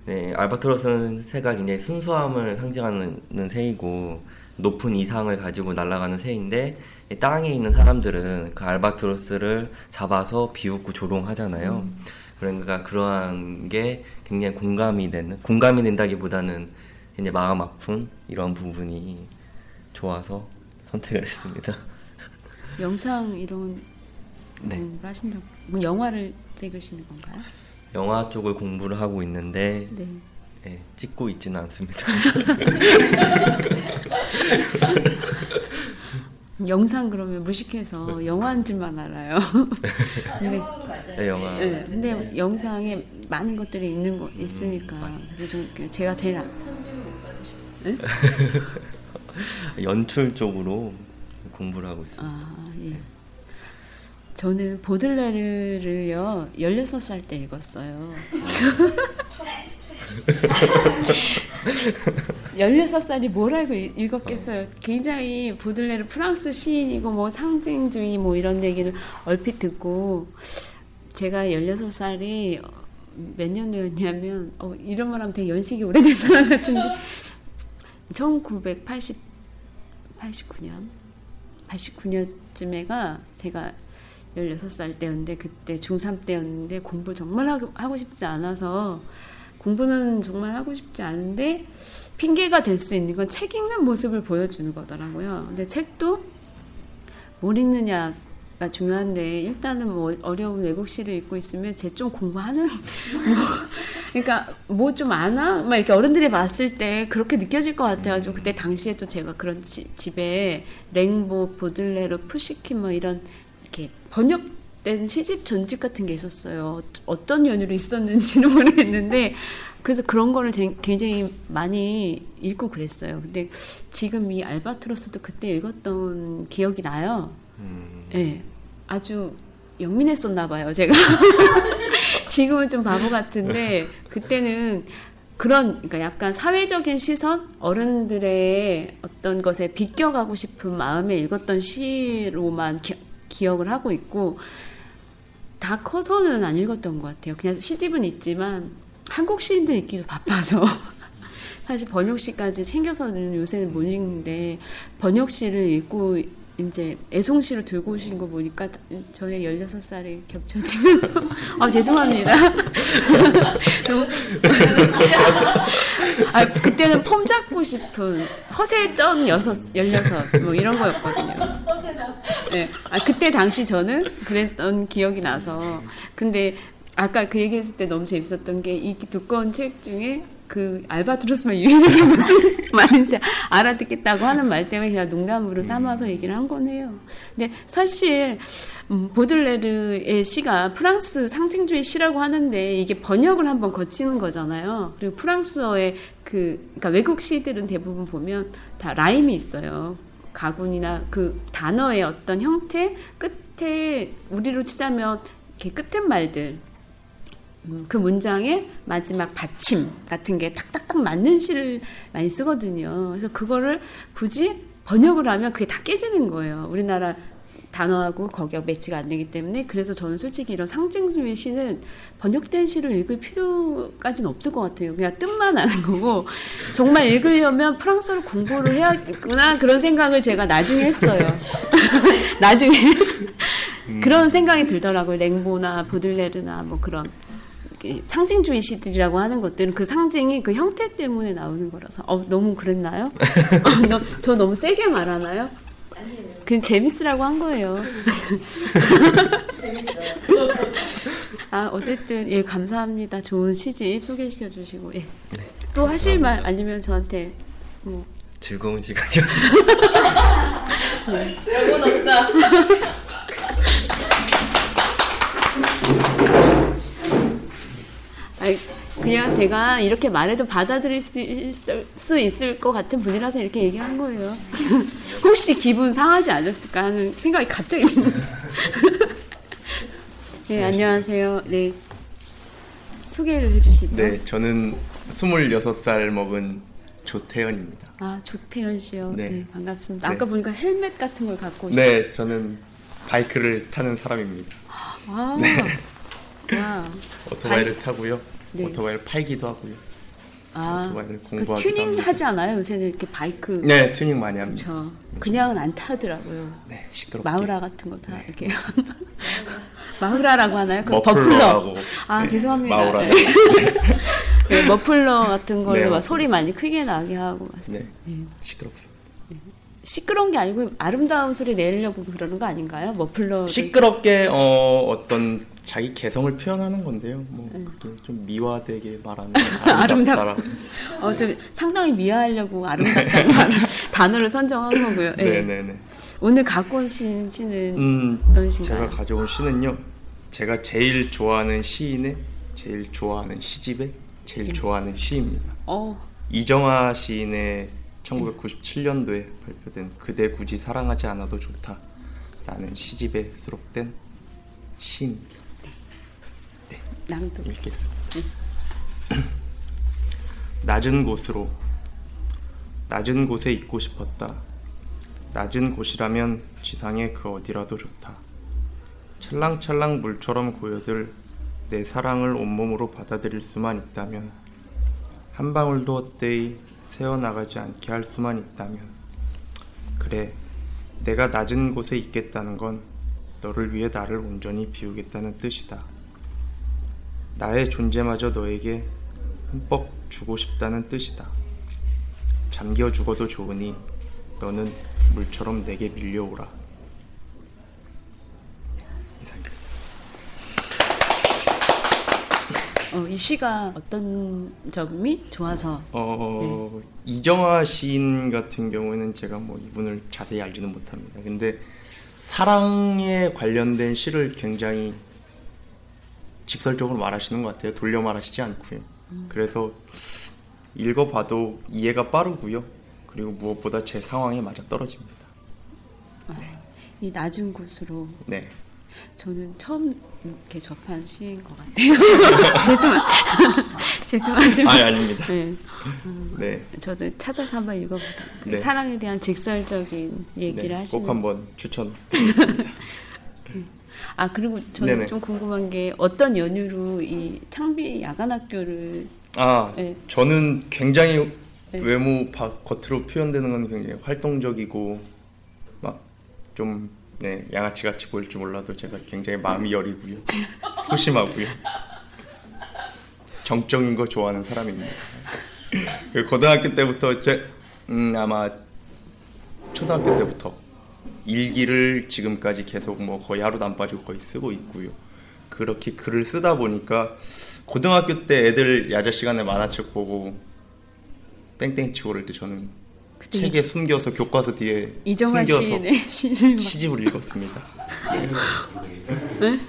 네, 알바트로스는 새가 굉장히 순수함을 상징하는 새이고 높은 이상을 가지고 날아가는 새인데 땅에 있는 사람들은 그 알바트로스를 잡아서 비웃고 조롱하잖아요. 음. 그러니까 그러한 게 굉장히 공감이 되는 공감이 된다기보다는 이제 마음 아픈 이런 부분이 좋아서 선택을 했습니다. 영상 이런 네. 공부를 하신다고 뭐 영화를 찍으시는 건가요? 영화 쪽을 공부를 하고 있는데 네. 네, 찍고 있지는 않습니다. 영상 그러면 무식해서 영화인 줄만 알아요. 근데. 네, 영화. 네, 근데 네. 영상에 많은 것들이 있는 거 있으니까 음, 그래서 좀 제가 제일 네? 연출 쪽으로 공부를 하고 있습니다. 아, 예. 저는 보들레르를요 16살 때 읽었어요. 16살이 뭘 알고 읽었겠어요. 굉장히 보들레르 프랑스 시인이고 뭐 상징주의 뭐 이런 얘기를 얼핏 듣고 제가 16살이 몇 년도였냐면 어, 이런 말 하면 되게 연식이 오래된 사람 같은데 1980 89년 89년쯤에가 제가 16살 때였는데 그때 중3 때였는데 공부 정말 하고, 싶지 않아서 공부는 정말 하고 싶지 않은데 핑계가 될 수 있는 건 책 읽는 모습을 보여주는 거더라고요. 근데 책도 뭘 읽느냐가 중요한데 일단은 뭐 어려운 외국시를 읽고 있으면 제좀 공부하는 뭐 그러니까 뭐 좀 아나 막 이렇게 어른들이 봤을 때 그렇게 느껴질 것 같아가지고 그때 당시에 또 제가 그런 지, 집에 랭보 보들레르 푸시킨 뭐 이런 이렇게 번역된 시집 전집 같은 게 있었어요. 어떤 연유로 있었는지는 모르겠는데 그래서 그런 거를 굉장히 많이 읽고 그랬어요. 근데 지금 이 알바트로스도 그때 읽었던 기억이 나요. 음. 네, 아주 영민했었나 봐요, 제가. 지금은 좀 바보 같은데 그때는 그런 그러니까 약간 사회적인 시선 어른들의 어떤 것에 비껴가고 싶은 마음에 읽었던 시로만 기, 기억을 하고 있고 다 커서는 안 읽었던 것 같아요. 그냥 시집은 있지만 한국 시인들 읽기도 바빠서 사실 번역시까지 챙겨서는 요새는 못 읽는데 번역시를 읽고 이제 애송시를 들고 오신 거 보니까 저의 16살이 겹쳐지는 아 죄송합니다. 아, 그때는 폼 잡고 싶은 허세쩐 여섯, 16 뭐 이런 거였거든요. 네. 아, 그때 당시 저는 그랬던 기억이 나서 근데 아까 그 얘기했을 때 너무 재밌었던 게 이 두꺼운 책 중에 그 알바트로스만 유일하게 무슨 말인지 알아듣겠다고 하는 말 때문에 그냥 농담으로 삼아서 얘기를 한 거네요. 근데 사실 음, 보들레르의 시가 프랑스 상징주의 시라고 하는데 이게 번역을 한번 거치는 거잖아요. 그리고 프랑스어의 그 그러니까 외국 시들은 대부분 보면 다 라임이 있어요. 가군이나 그 단어의 어떤 형태 끝에 우리로 치자면 이렇게 끝에 말들 음, 그 문장의 마지막 받침 같은 게 탁탁탁 맞는 시를 많이 쓰거든요. 그래서 그거를 굳이 번역을 하면 그게 다 깨지는 거예요. 우리나라 단어하고 거기가 매치가 안 되기 때문에 그래서 저는 솔직히 이런 상징주의 시는 번역된 시를 읽을 필요까지는 없을 것 같아요. 그냥 뜻만 아는 거고 정말 읽으려면 프랑스어를 공부를 해야겠구나 그런 생각을 제가 나중에 했어요. 나중에 그런 생각이 들더라고요. 랭보나 보들레르나 뭐 그런 상징주의 시들이라고 하는 것들은 그 상징이 그 형태 때문에 나오는 거라서 어 너무 그랬나요? 어, 너, 저 너무 세게 말하나요? 아니에요. 그냥 재밌으라고 한 거예요. 재밌어요. 아 어쨌든 예 감사합니다. 좋은 시집 소개시켜 주시고 예. 또 하실 말 아니면 저한테 뭐 즐거운 시간이었어요. 영혼 없다. 아니, 그냥 제가 이렇게 말해도 받아들일 수 있을, 수 있을 것 같은 분이라서 이렇게 얘기한 거예요. 혹시 기분 상하지 않았을까 하는 생각이 갑자기 네, 안녕하세요. 네. 소개를 해주시죠. 네, 저는 26살 먹은 조태현입니다. 아, 조태현 씨요. 네, 네. 반갑습니다. 네. 아까 보니까 헬멧 같은 걸 갖고 오셨 네, 저는 바이크를 타는 사람입니다. 아, 와. 오토바이를 타고요. 네. 오토바이를 팔기도 하고요. 아, 오토바이를 그 공부하기도 튜닝 합니다. 하지 않아요? 요새는 이렇게 바이크. 네, 튜닝 많이 합니다. 그렇죠. 그냥은 안 타더라고요. 네, 시끄럽게. 마우라 같은 거 다 이렇게 마우라라고 하나요? 그. 머플러. 아 네, 죄송합니다. 마우라. 네. 네, 머플러 같은 걸로 네, 막. 소리 많이 크게 나게 하고 막 네, 네. 시끄럽습니다. 시끄러운 게 아니고 아름다운 소리 내려고 그러는 거 아닌가요? 머플러. 시끄럽게 어, 어떤 자기 개성을 표현하는 건데요. 뭐 네. 그게 좀 미화되게 말하면 아름답- 아름답다라고. 어, 좀 상당히 미화하려고 아름답다는 단어를 선정한 거고요. 네. 네, 네, 네. 오늘 갖고 오신 시는 음, 어떤 시인가요? 제가 가져온 시는요. 제가 제일 좋아하는 시인의 제일 좋아하는 시집의 제일 네. 좋아하는 시입니다. 어, 이정아 시인의 1997년도에 발표된 그대 굳이 사랑하지 않아도 좋다라는 시집에 수록된 시입니다. 낭독. 읽겠습니다. 낮은 곳으로 낮은 곳에 있고 싶었다. 낮은 곳이라면 지상의 그 어디라도 좋다. 찰랑찰랑 물처럼 고여들 내 사랑을 온몸으로 받아들일 수만 있다면 한 방울도 헛되이 새어나가지 않게 할 수만 있다면 그래 내가 낮은 곳에 있겠다는 건 너를 위해 나를 온전히 비우겠다는 뜻이다. 나의 존재마저 너에게 흠뻑 주고 싶다는 뜻이다. 잠겨 죽어도 좋으니 너는 물처럼 내게 밀려오라. 이상입니다. 어, 이 시가 어떤 점이 좋아서 어, 이정아 시인 같은 경우에는 제가 뭐 이분을 자세히 알지는 못합니다. 근데 사랑에 관련된 시를 굉장히 직설적으로 말하시는 것 같아요. 돌려 말하시지 않고요. 그래서 읽어봐도 이해가 빠르고요. 그리고 무엇보다 제 상황에 맞아 떨어집니다. 이 낮은 곳으로 네. 저는 처음 이렇게 접한 시인 것 같아요. 죄송, 죄송하지만. 아니, 아닙니다. 네, 네. 저도 찾아서 한번 읽어볼게요. 네. 사랑에 대한 직설적인 얘기를 네. 하시는. 꼭 한번 추천. 아 그리고 저는 네네. 좀 궁금한 게 어떤 연유로 이 창비 야간학교를 아, 네. 저는 굉장히 네. 외모 바, 겉으로 표현되는 건 굉장히 활동적이고 막 좀 네, 양아치 같이 보일 줄 몰라도 제가 굉장히 마음이 여리고요. 소심하고요. 정적인 거 좋아하는 사람입니다. 그 고등학교 때부터 제 음, 아마 초등학교 때부터 일기를 지금까지 계속 뭐 거의 하루도 안 빠지고 거의 쓰고 있고요. 그렇게 글을 쓰다 보니까 고등학교 때 애들 야자 시간에 만화책 보고 땡땡 치고 그럴 때 저는 그때 책에 숨겨서 교과서 뒤에 이정환 숨겨서 시인의 시집을 읽었습니다. 네?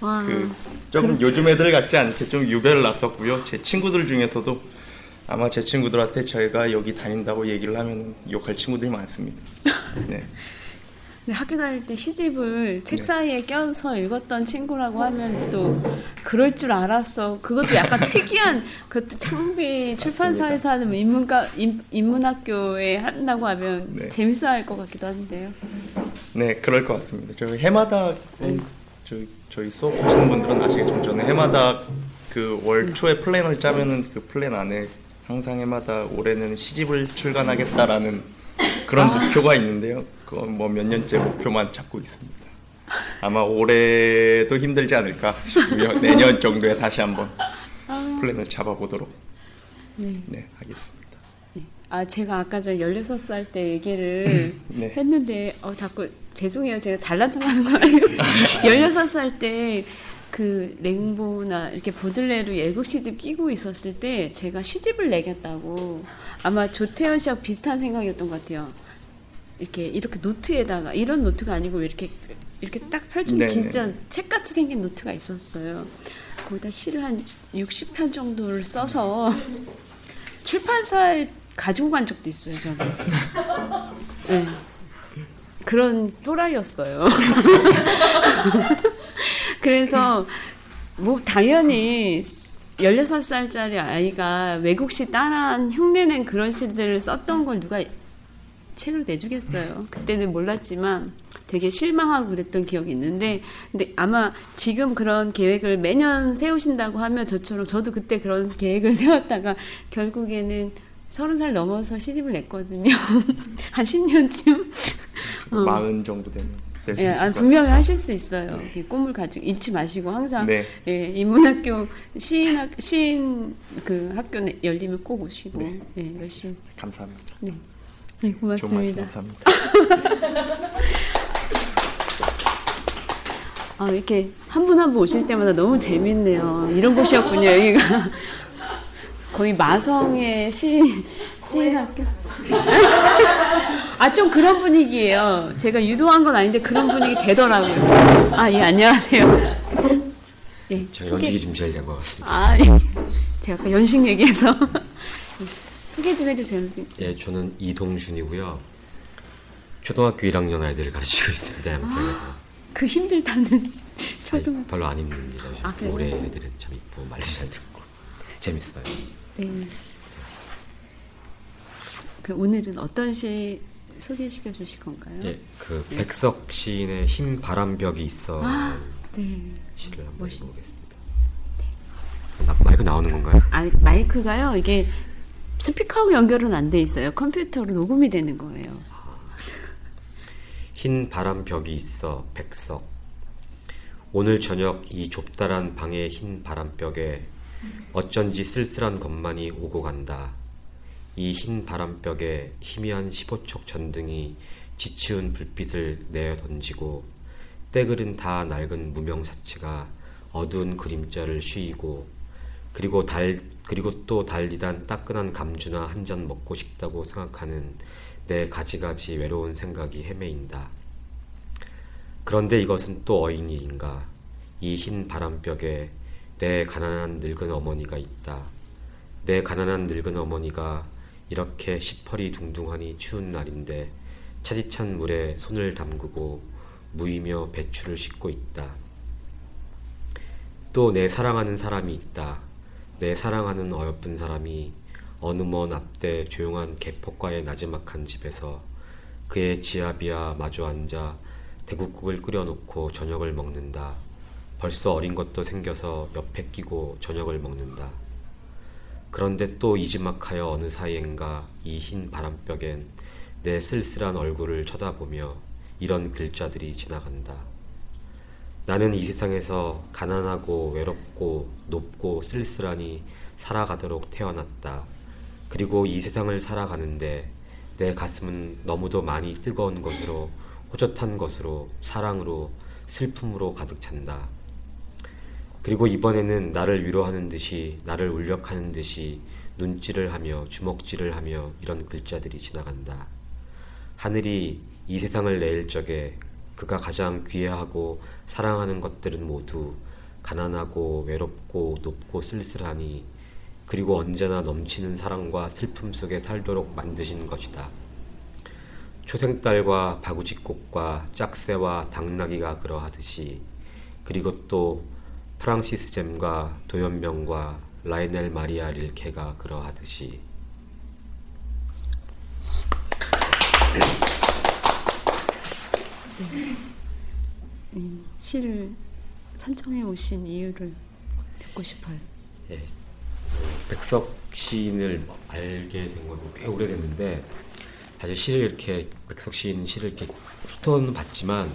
와. 그 조금 요즘 애들 같지 않게 좀 유배를 났었고요. 제 친구들 중에서도 아마 제 친구들한테 제가 여기 다닌다고 얘기를 하면 욕할 친구들이 많습니다. 네. 근데 학교 다닐 때 시집을 책 네. 사이에 껴서 읽었던 친구라고 하면 또 그럴 줄 알았어. 그것도 약간 특이한 그것도 창비 출판사에서 하는 뭐 인문가 인, 인문학교에 한다고 하면 네. 재밌어 할 것 같기도 한데요. 네, 그럴 것 같습니다. 저희 해마다 저, 저희 수업하시는 분들은 아시겠지만 저는 해마다 그 월 초에 플랜을 짜면은 그 플랜 안에 항상 해마다 올해는 시집을 출간하겠다라는 그런 목표가 있는데요. 그건 뭐 몇 년째 목표만 잡고 있습니다. 아마 올해도 힘들지 않을까 싶고요. 내년 정도에 다시 한번 플랜을 잡아보도록 네. 네, 하겠습니다. 아, 제가 아까 저 16살 때 얘기를 네. 했는데, 어, 자꾸, 죄송해요. 제가 잘난 척 하는 거 아니에요? 16살 때, 그, 랭보나 이렇게 보들레르 예국 시집 끼고 있었을 때, 제가 시집을 내겠다고, 아마 조태현 씨하고 비슷한 생각이었던 것 같아요. 이렇게, 이렇게 노트에다가, 이런 노트가 아니고, 이렇게, 이렇게 딱 펼친 네네. 진짜 책같이 생긴 노트가 있었어요. 거기다 시를 한 60편 정도를 써서, 출판사에 가지고 간 적도 있어요, 저는. 네. 그런 또라이였어요. 그래서 뭐 당연히 16살짜리 아이가 외국시 따라한 흉내낸 그런 시들을 썼던 걸 누가 책을 내주겠어요. 그때는 몰랐지만 되게 실망하고 그랬던 기억이 있는데 근데 아마 지금 그런 계획을 매년 세우신다고 하면 저처럼 저도 그때 그런 계획을 세웠다가 결국에는 서른 살 넘어서 시집을 냈거든요. 한 10년쯤. 어. 마흔 정도 되면 낼수 예, 있을 아, 것 분명히. 하실 수 있어요. 이렇게 꿈을 가지고 잃지 마시고 항상 네. 예, 인문학교 시인학 시인 그 학교 내- 열리면 꼭 오시고 네. 예, 열심히. 감사합니다. 네, 네 고맙습니다. 감사합니다. 아, 이렇게 한 분 한 분 오실 때마다 너무 재밌네요. 이런 곳이었군요, 여기가. 거의 마성의 시인, 시인 학교. 아, 좀 그런 분위기예요. 제가 유도한 건 아닌데 그런 분위기 되더라고요. 아, 예, 안녕하세요. 예, 저 소개- 연식이 좀 제일 된것 같습니다. 아, 예. 제가 아까 연식 얘기해서. 소개 좀 해주세요, 선생님. 예, 저는 이동준이고요. 초등학교 1학년 아이들을 가르치고 있습니다. 양평에서. 그 힘들다는 아니, 초등 별로 안 힘듭니다. 아, 그래요? 올해 애들은 참 이쁘고 말도 잘 듣고 재밌어요. 네. 그 오늘은 어떤 시 소개시켜 주실 건가요? 예, 그 백석 시인의 흰 바람벽이 있어 아, 네. 시를 한번 멋있- 읽어보겠습니다. 나, 마이크 나오는 건가요? 아, 마이크가요. 이게 스피커하고 연결은 안 돼 있어요. 컴퓨터로 녹음이 되는 거예요. 흰 바람벽이 있어 백석 오늘 저녁 이 좁다란 방의 흰 바람벽에 어쩐지 쓸쓸한 것만이 오고 간다. 이 흰 바람벽에 희미한 15촉 전등이 지치운 불빛을 내어 던지고 때그른 다 낡은 무명사치가 어두운 그림자를 쉬이고 그리고 달 그리고 또 달리단 따끈한 감주나 한 잔 먹고 싶다고 생각하는 내 가지가지 외로운 생각이 헤매인다. 그런데 이것은 또 어인 일인가? 이 흰 바람벽에 내 가난한 늙은 어머니가 있다. 내 가난한 늙은 어머니가 이렇게 시퍼리 둥둥하니 추운 날인데 차디찬 물에 손을 담그고 무이며 배추를 씻고 있다. 또 내 사랑하는 사람이 있다. 내 사랑하는 어여쁜 사람이 어느 먼 앞대 조용한 개폭과의 나지막한 집에서 그의 지아비와 마주 앉아 대국국을 끓여놓고 저녁을 먹는다. 벌써 어린 것도 생겨서 옆에 끼고 저녁을 먹는다. 그런데 또 이지막하여 어느 사이엔가 이 흰 바람벽엔 내 쓸쓸한 얼굴을 쳐다보며 이런 글자들이 지나간다. 나는 이 세상에서 가난하고 외롭고 높고 쓸쓸하니 살아가도록 태어났다. 그리고 이 세상을 살아가는데 내 가슴은 너무도 많이 뜨거운 것으로 호젓한 것으로 사랑으로 슬픔으로 가득 찬다. 그리고 이번에는 나를 위로하는 듯이 나를 울력하는 듯이 눈질을 하며 주먹질을 하며 이런 글자들이 지나간다. 하늘이 이 세상을 내일 적에 그가 가장 귀해하고 사랑하는 것들은 모두 가난하고 외롭고 높고 쓸쓸하니 그리고 언제나 넘치는 사랑과 슬픔 속에 살도록 만드신 것이다. 초생딸과 바구지꽃과 짝새와 당나귀가 그러하듯이 그리고 또 프랑시스 잼과 도연명과 라이넬 마리아 릴케가 그러하듯이 음, 시를 선정해 오신 이유를 듣고 싶어요. 예, 백석 시인을 알게 된 것도 꽤 오래됐는데 사실 시를 이렇게 백석 시인 시를 이렇게 훑어는 봤지만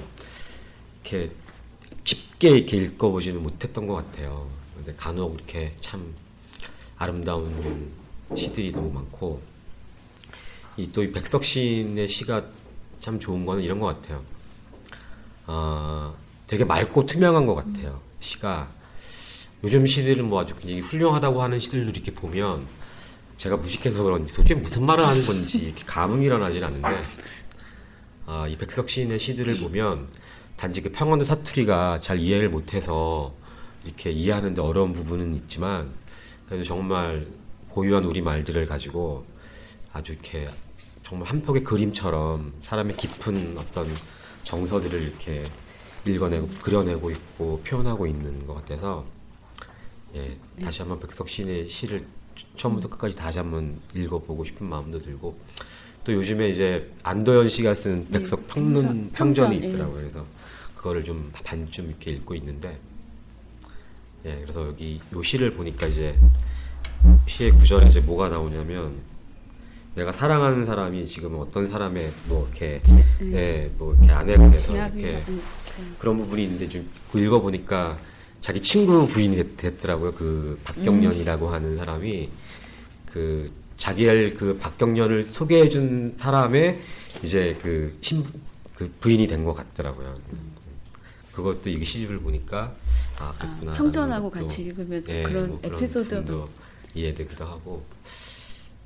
이렇게 깊게 이렇게 읽어보지는 못했던 것 같아요. 근데 간혹 이렇게 참 아름다운 시들이 너무 많고 이 또 이 백석 시인의 시가 참 좋은 거는 이런 것 같아요. 어, 되게 맑고 투명한 것 같아요. 시가 요즘 시들은 뭐 아주 굉장히 훌륭하다고 하는 시들도 이렇게 보면 제가 무식해서 그런지 솔직히 무슨 말을 하는 건지 이렇게 감흥이 일어나질 않는데 아, 이 백석 시인의 시들을 보면 단지 그 평안도 사투리가 잘 이해를 못해서 이렇게 이해하는데 어려운 부분은 있지만 그래도 정말 고유한 우리 말들을 가지고 아주 이렇게 정말 한 폭의 그림처럼 사람의 깊은 어떤 정서들을 이렇게 읽어내고 그려내고 있고 표현하고 있는 것 같아서 예, 다시 한번 백석 시인의 시를 처음부터 끝까지 다시 한번 읽어보고 싶은 마음도 들고 또 요즘에 이제 안도현 씨가 쓴 백석 네, 평론 평전, 평전이 평전, 예. 있더라고요. 그래서 그거를 좀 반쯤 이렇게 읽고 있는데 예, 그래서 여기 요 시를 보니까 이제 시의 구절에 이제 뭐가 나오냐면 내가 사랑하는 사람이 지금 어떤 사람의 뭐 이렇게 음. 예, 뭐 이렇게 아내가 돼서 이렇게 음, 그런 부분이 있는데 좀 읽어 보니까 자기 친구 부인이 됐, 됐더라고요. 그 박경련이라고 하는 사람이 그 자기를 그 박경련을 소개해 준 사람의 이제 그 신, 그 부인이 된 것 같더라고요. 그것도 이 시집을 보니까 아 그렇구나. 평전하고 같이 읽으면 그런 에피소드도- 도 이해되기도 하고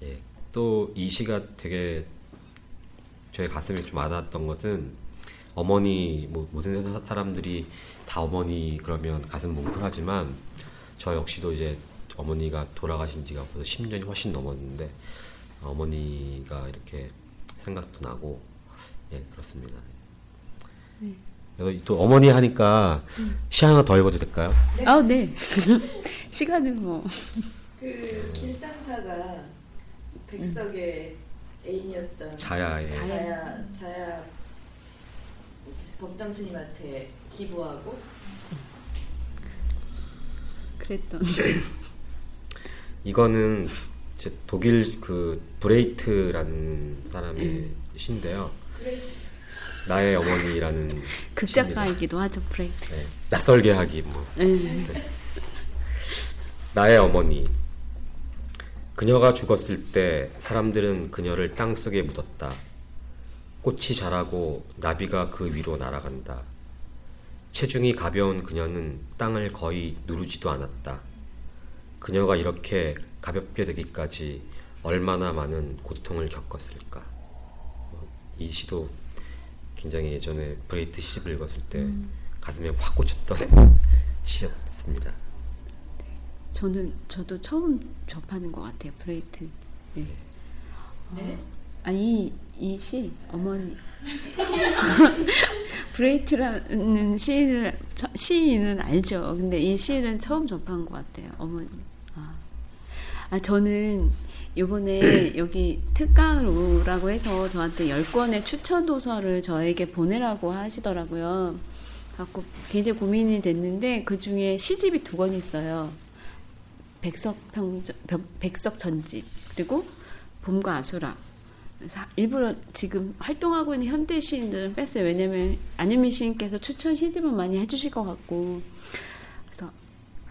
예. 또 이 시가 되게 저의 가슴에 좀 와닿았던 것은 어머니 뭐 모든 사- 사람들이 다 어머니 그러면 가슴 뭉클하지만 저 역시도 이제 어머니가 돌아가신 지가 벌써 10년이 훨씬 넘었는데 어머니가 이렇게 생각도 나고 예 그렇습니다. 네. 그래서 또 어머니 하니까 시 하나 더 읽어도 될까요? 아, 네. 시간을 뭐그 길상사가 백석의 애인이었던 자야의 자야 자야 법정 스님한테 기부하고 그랬던 이거는 이제 독일 그 브레히트라는 사람의 음. 시인데요. 나의 어머니라는 극작가이기도 하죠, 브레이트. 네, 낯설게 하기 뭐. 네. 네. 나의 어머니. 그녀가 죽었을 때 사람들은 그녀를 땅 속에 묻었다. 꽃이 자라고 나비가 그 위로 날아간다. 체중이 가벼운 그녀는 땅을 거의 누르지도 않았다. 그녀가 이렇게 가볍게 되기까지 얼마나 많은 고통을 겪었을까. 이 시도 굉장히 예전에 브레히트 시집을 읽었을 때 음. 가슴에 확 꽂혔던 시였습니다. 저는 저도 처음 접하는 것 같아요, 브레히트. 네. 네? 아니 이 시 어머니 브레히트라는 시를 저- 시인은 알죠. 근데 이 시는 처음 접한 것 같아요. 어머니. 아, 아 저는 이번에 여기 특강을 오라고 해서 저한테 10권의 추천 도서를 저에게 보내라고 하시더라고요. 갖고 굉장히 고민이 됐는데 그 중에 시집이 두 권 있어요. 백석 평전, 백석 전집 그리고 봄과 아수라. 그래서 일부러 지금 활동하고 있는 현대 시인들은 뺐어요. 왜냐면 안현미 시인께서 추천 시집은 많이 해주실 것 같고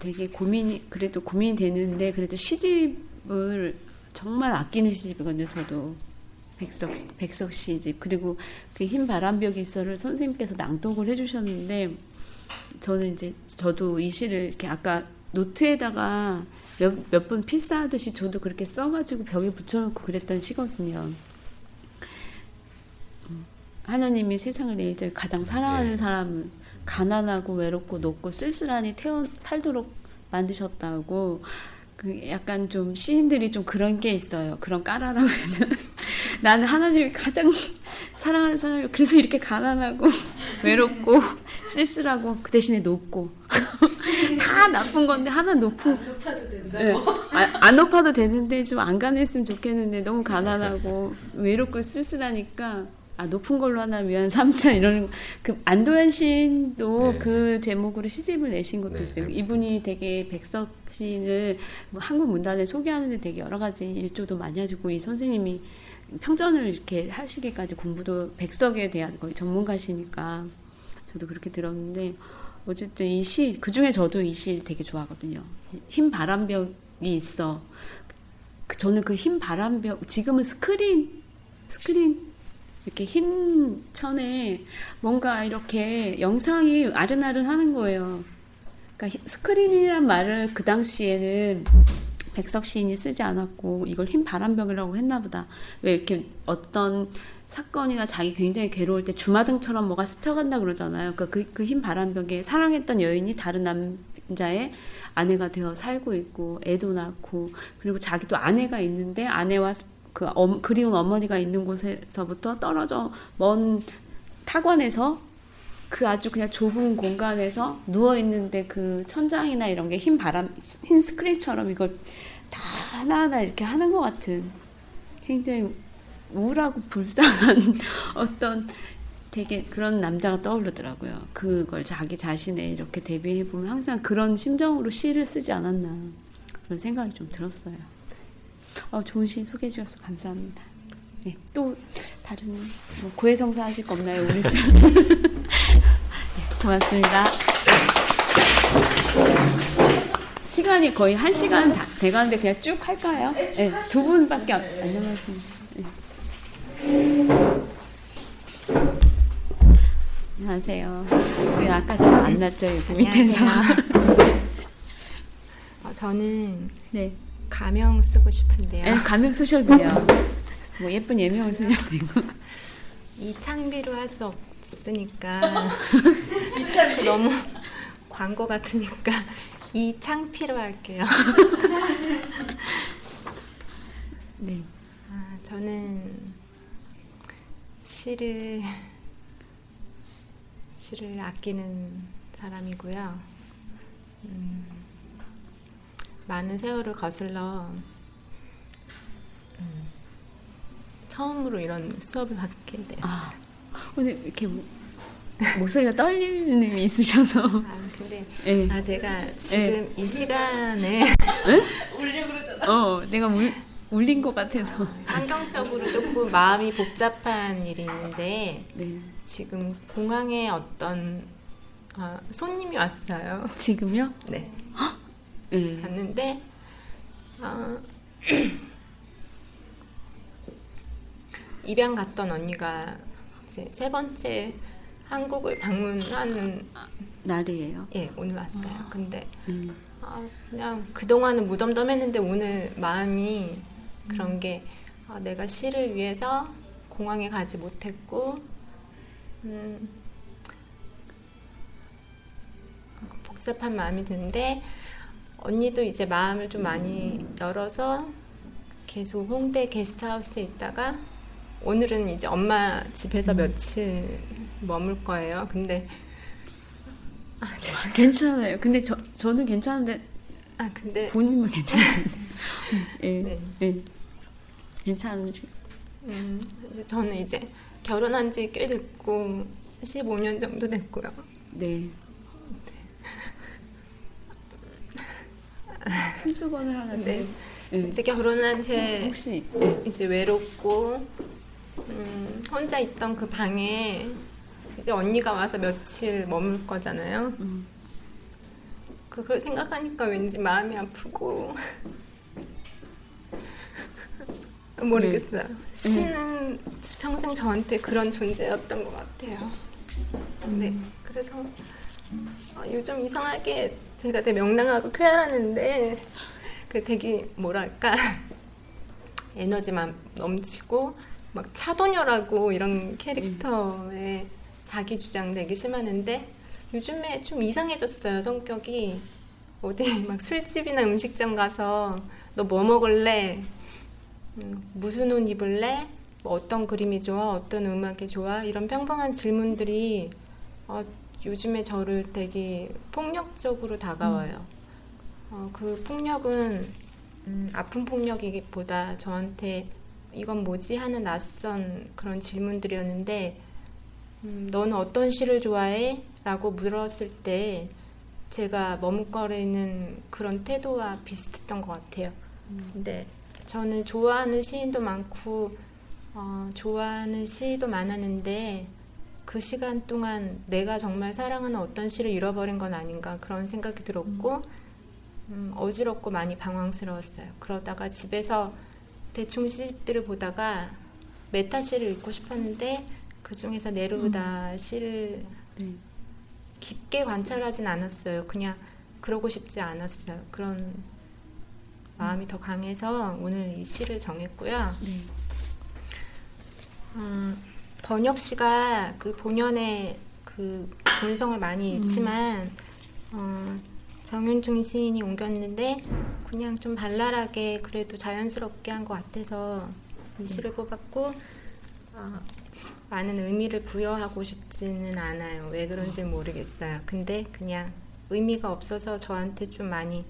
되게 고민이 그래도 고민이 되는데 그래도 시집을 정말 아끼는 시집이거든요. 저도 백석 백석 시집 그리고 그 흰 바람벽이 있어를 선생님께서 낭독을 해주셨는데 저는 이제 저도 이 시를 이렇게 아까 노트에다가 몇번 필사하듯이 저도 그렇게 써가지고 벽에 붙여놓고 그랬던 시거든요. 음, 하나님이 세상을 내일 때 가장 사랑하는 네. 사람은 가난하고 외롭고 높고 쓸쓸하니 태어 살도록 만드셨다고 그 약간 좀 시인들이 좀 그런 게 있어요. 그런 까라라고 해는 나는 하나님이 가장 사랑하는 사람이 그래서 이렇게 가난하고 외롭고 쓸쓸하고 그 대신에 높고 다 나쁜 건데 하나 높은 높아도 된다고. 네. 아, 안 높아도 되는데 좀 안 가난했으면 좋겠는데 너무 가난하고 외롭고 쓸쓸하니까 아 높은 걸로 하나 위한 삼자 이런 그 안도현 시인도 네. 그 제목으로 시집을 내신 것도 네, 있어요. 알고 이분이 되게 백석 시인을 뭐 한국 문단을 소개하는데 되게 여러 가지 일조도 많이 하시고 이 선생님이 평전을 이렇게 하시기까지 공부도 백석에 대한 거의 전문가시니까 저도 그렇게 들었는데 어쨌든 이 시 그 중에 저도 이 시 되게 좋아하거든요. 흰 바람벽이 있어. 그- 저는 그 흰 바람벽 지금은 스크린 스크린 이렇게 흰 천에 뭔가 이렇게 영상이 아른아른 하는 거예요. 그러니까 히- 스크린이란 말을 그 당시에는 백석 시인이 쓰지 않았고 이걸 흰 바람벽이라고 했나 보다. 왜 이렇게 어떤 사건이나 자기 굉장히 괴로울 때 주마등처럼 뭐가 스쳐간다 그러잖아요. 그러니까 그, 그흰 바람벽에 사랑했던 여인이 다른 남자의 아내가 되어 살고 있고 애도 낳고 그리고 자기도 아내가 있는데 아내와 그 엄- 그리운 어머니가 있는 곳에서부터 떨어져 먼 타관에서 그 아주 그냥 좁은 공간에서 누워 있는데 그 천장이나 이런 게 흰 바람 흰 스크린처럼 이걸 다 하나하나 이렇게 하는 것 같은 굉장히 우울하고 불쌍한 어떤 되게 그런 남자가 떠오르더라고요. 그걸 자기 자신에 이렇게 대비해 보면 항상 그런 심정으로 시를 쓰지 않았나 그런 생각이 좀 들었어요. 어, 좋은 시 소개해 주셔서 감사합니다. 네, 또 다른 뭐 고해성사 하실 거 없나요, 우리 쌤? 네, 고맙습니다. 시간이 거의 한 시간 다 돼가는데 그냥 쭉 할까요? 네, 두 분밖에 안, 안 남았습니다. 네. 안녕하세요. 우리 아까 전에 만났죠, 여기 밑에서. 어, 저는 네. 가명 쓰고 싶은데요. 네, 가명 쓰셔도 돼요. 뭐 예쁜 예명을 쓰셔도 되고. 이창비로 할 수 없으니까 너무 광고 같으니까 이창피로 할게요. 네. 아, 저는 시를 시를 아끼는 사람이고요. 음, 많은 세월을 거슬러 음, 처음으로 이런 수업을 받게 됐어요. 아, 오늘 이렇게 모- 목소리가 떨림이 있으셔서. 아, 근데 네. 아 제가 지금 이 시간에 울려 그러잖아. 어, 내가 울, 울린 것 같아서. 환경적으로 조금 마음이 복잡한 일이 있는데 네. 지금 공항에 어떤 아, 손님이 왔어요. 지금요? 네. 네. 갔는데 아, 입양 갔던 언니가 이제 세 번째 한국을 방문하는 날이에요. 예 오늘 왔어요. 근데 음. 아, 그냥 그동안은 무덤덤했는데 오늘 마음이 그런 게 아, 내가 시를 위해서 공항에 가지 못했고 음, 복잡한 마음이 드는데 언니도 이제 마음을 좀 많이 열어서 계속 홍대 게스트하우스에 있다가 오늘은 이제 엄마 집에서 며칠 머물 거예요. 근데 아, 죄송해요. 괜찮아요. 근데 저, 저는 괜찮은데 아 근데 본인만 괜찮은데. 예. 네. 예. 괜찮으시. 음, 이제 저는 이제 결혼한 지 꽤 됐고 15년 정도 됐고요. 네. 손수건을 하나 네. 네. 이제 결혼한 지 혹시 네. 이제 외롭고 음, 혼자 있던 그 방에 이제 언니가 와서 며칠 머물 거잖아요. 음. 그걸 생각하니까 왠지 마음이 아프고 모르겠어요. 시는 평생 저한테 그런 존재였던 것 같아요. 네, 그래서 어, 요즘 이상하게 제가 되게 명랑하고 쾌활하는데 그 되게 뭐랄까? 에너지만 넘치고 막 차도녀라고 이런 캐릭터에 자기 주장 되게 심하는데 요즘에 좀 이상해졌어요 성격이. 어디 막 술집이나 음식점 가서 너 뭐 먹을래? 음, 무슨 옷 입을래? 뭐 어떤 그림이 좋아? 어떤 음악이 좋아? 이런 평범한 질문들이 어, 요즘에 저를 되게 폭력적으로 다가와요. 어, 그 폭력은 음, 아픈 폭력이기보다 저한테 이건 뭐지 하는 낯선 그런 질문들이었는데 음, 너는 어떤 시를 좋아해? 라고 물었을 때 제가 머뭇거리는 그런 태도와 비슷했던 것 같아요. 근데 저는 좋아하는 시인도 많고 어, 좋아하는 시도 많았는데 그 시간 동안 내가 정말 사랑하는 어떤 시를 잃어버린 건 아닌가 그런 생각이 들었고 음, 어지럽고 많이 방황스러웠어요. 그러다가 집에서 대충 시집들을 보다가 메타 시를 읽고 싶었는데 그 중에서 네루다 시를 깊게 관찰하진 않았어요. 그냥 그러고 싶지 않았어요. 그런 마음이 더 강해서 오늘 이 시를 정했고요. 음, 번역 씨가 그 본연의 그 본성을 많이 잃지만 어, 정윤중 시인이 옮겼는데 그냥 좀 발랄하게 그래도 자연스럽게 한 것 같아서 이 시를 뽑았고 어, 많은 의미를 부여하고 싶지는 않아요. 왜 그런지 모르겠어요. 근데 그냥 의미가 없어서 저한테 좀 많이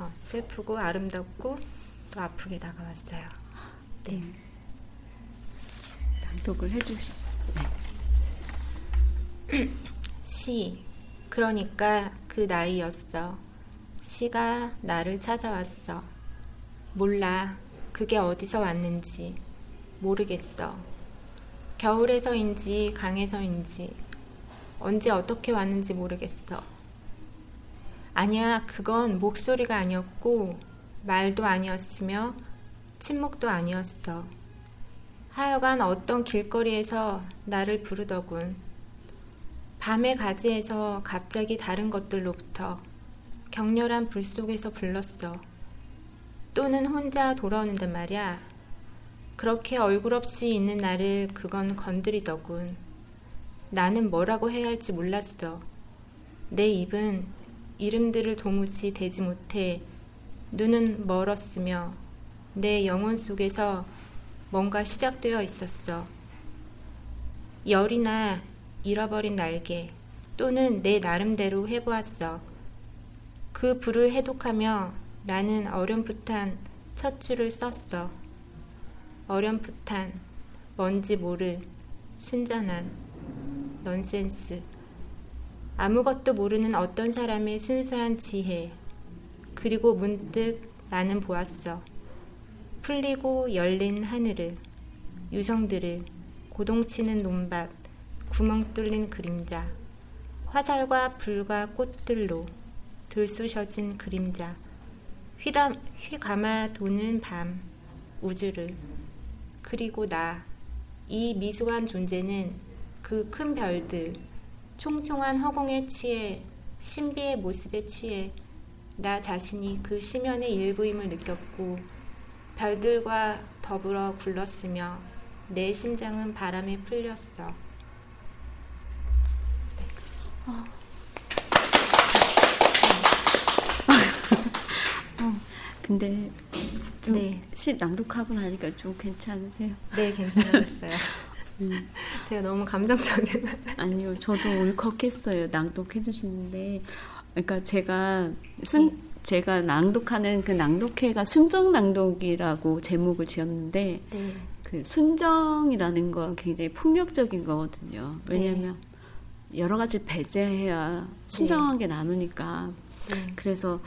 어, 슬프고 아름답고 또 아프게 다가왔어요. 네. 낭독을 해주시. 시. 그러니까 그 나이였어. 시가 나를 찾아왔어. 몰라. 그게 어디서 왔는지. 모르겠어. 겨울에서인지 강에서인지. 언제 어떻게 왔는지 모르겠어. 아니야, 그건 목소리가 아니었고, 말도 아니었으며, 침묵도 아니었어. 하여간 어떤 길거리에서 나를 부르더군. 밤의 가지에서 갑자기 다른 것들로부터 격렬한 불 속에서 불렀어. 또는 혼자 돌아오는단 말이야. 그렇게 얼굴 없이 있는 나를 그건 건드리더군. 나는 뭐라고 해야 할지 몰랐어. 내 입은 이름들을 도무지 대지 못해 눈은 멀었으며 내 영혼 속에서 뭔가 시작되어 있었어. 열이나 잃어버린 날개 또는 내 나름대로 해보았어. 그 불을 해독하며 나는 어렴풋한 첫 줄을 썼어. 어렴풋한 뭔지 모를 순전한 넌센스. 아무것도 모르는 어떤 사람의 순수한 지혜. 그리고 문득 나는 보았어. 풀리고 열린 하늘을, 유성들을, 고동치는 논밭, 구멍 뚫린 그림자, 화살과 불과 꽃들로 들쑤셔진 그림자, 휘담, 휘감아 도는 밤, 우주를, 그리고 나, 이 미소한 존재는 그 큰 별들, 총총한 허공에 취해 신비의 모습에 취해 나 자신이 그 심연의 일부임을 느꼈고 별들과 더불어 굴렀으며 내 심장은 바람에 풀렸어. 어. 어, 근데 좀 네. 시 낭독하고 나니까 좀 괜찮으세요? 네, 괜찮아졌어요. 제가 너무 감성적인. 아니요, 저도 울컥했어요. 낭독해 주시는데, 그러니까 제가 순 제가 낭독하는 그 낭독회가 순정 낭독이라고 제목을 지었는데, 네. 그 순정이라는 건 굉장히 폭력적인 거거든요. 왜냐하면 여러 가지 배제해야 순정한 게 남으니까. 네. 그래서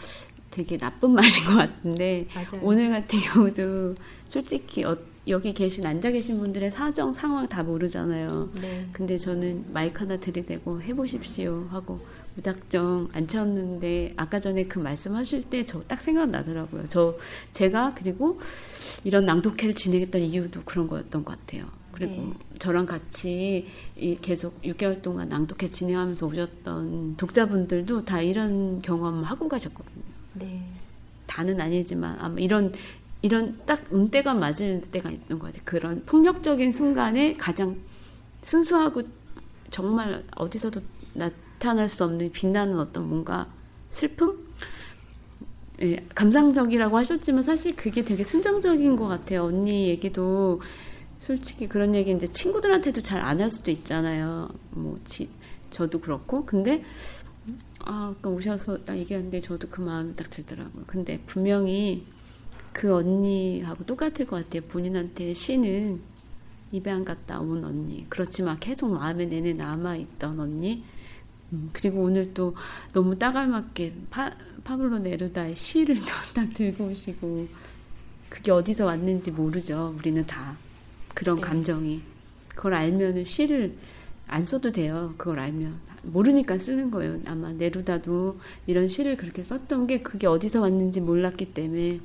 되게 나쁜 말인 것 같은데 맞아요. 오늘 같은 경우도 솔직히 어, 여기 계신 앉아 계신 분들의 사정 상황 다 모르잖아요. 네. 근데 저는 마이크 하나 들이대고 해보십시오 하고 무작정 앉혔는데 아까 전에 그 말씀하실 때 저 딱 생각나더라고요. 저 제가 그리고 이런 낭독회를 진행했던 이유도 그런 거였던 것 같아요. 그리고 네. 저랑 같이 이 계속 6개월 동안 낭독회 진행하면서 오셨던 독자분들도 다 이런 경험 하고 가셨거든요. 네. 다는 아니지만 아마 이런 이런 딱 음대가 맞을 때가 있는 것 같아요. 그런 폭력적인 순간에 가장 순수하고 정말 어디서도 나 타날 수 없는 빛나는 어떤 뭔가 슬픔? 예, 감상적이라고 하셨지만 사실 그게 되게 순정적인 것 같아요. 언니 얘기도 솔직히 그런 얘기 이제 친구들한테도 잘 안 할 수도 있잖아요. 뭐 지, 저도 그렇고 근데 아, 아까 오셔서 딱 얘기하는데 저도 그 마음이 딱 들더라고요. 근데 분명히 그 언니하고 똑같을 것 같아요. 본인한테 시는 입양 갔다 온 언니. 그렇지만 계속 마음에 내내 남아있던 언니. 음, 그리고 오늘 또 너무 따갈맞게 파, 파블로 네루다의 시를 또 딱 들고 오시고 그게 어디서 왔는지 모르죠. 우리는 다 그런 네. 감정이 그걸 알면은 시를 안 써도 돼요. 그걸 알면 모르니까 쓰는 거예요. 아마 네루다도 이런 시를 그렇게 썼던 게 그게 어디서 왔는지 몰랐기 때문에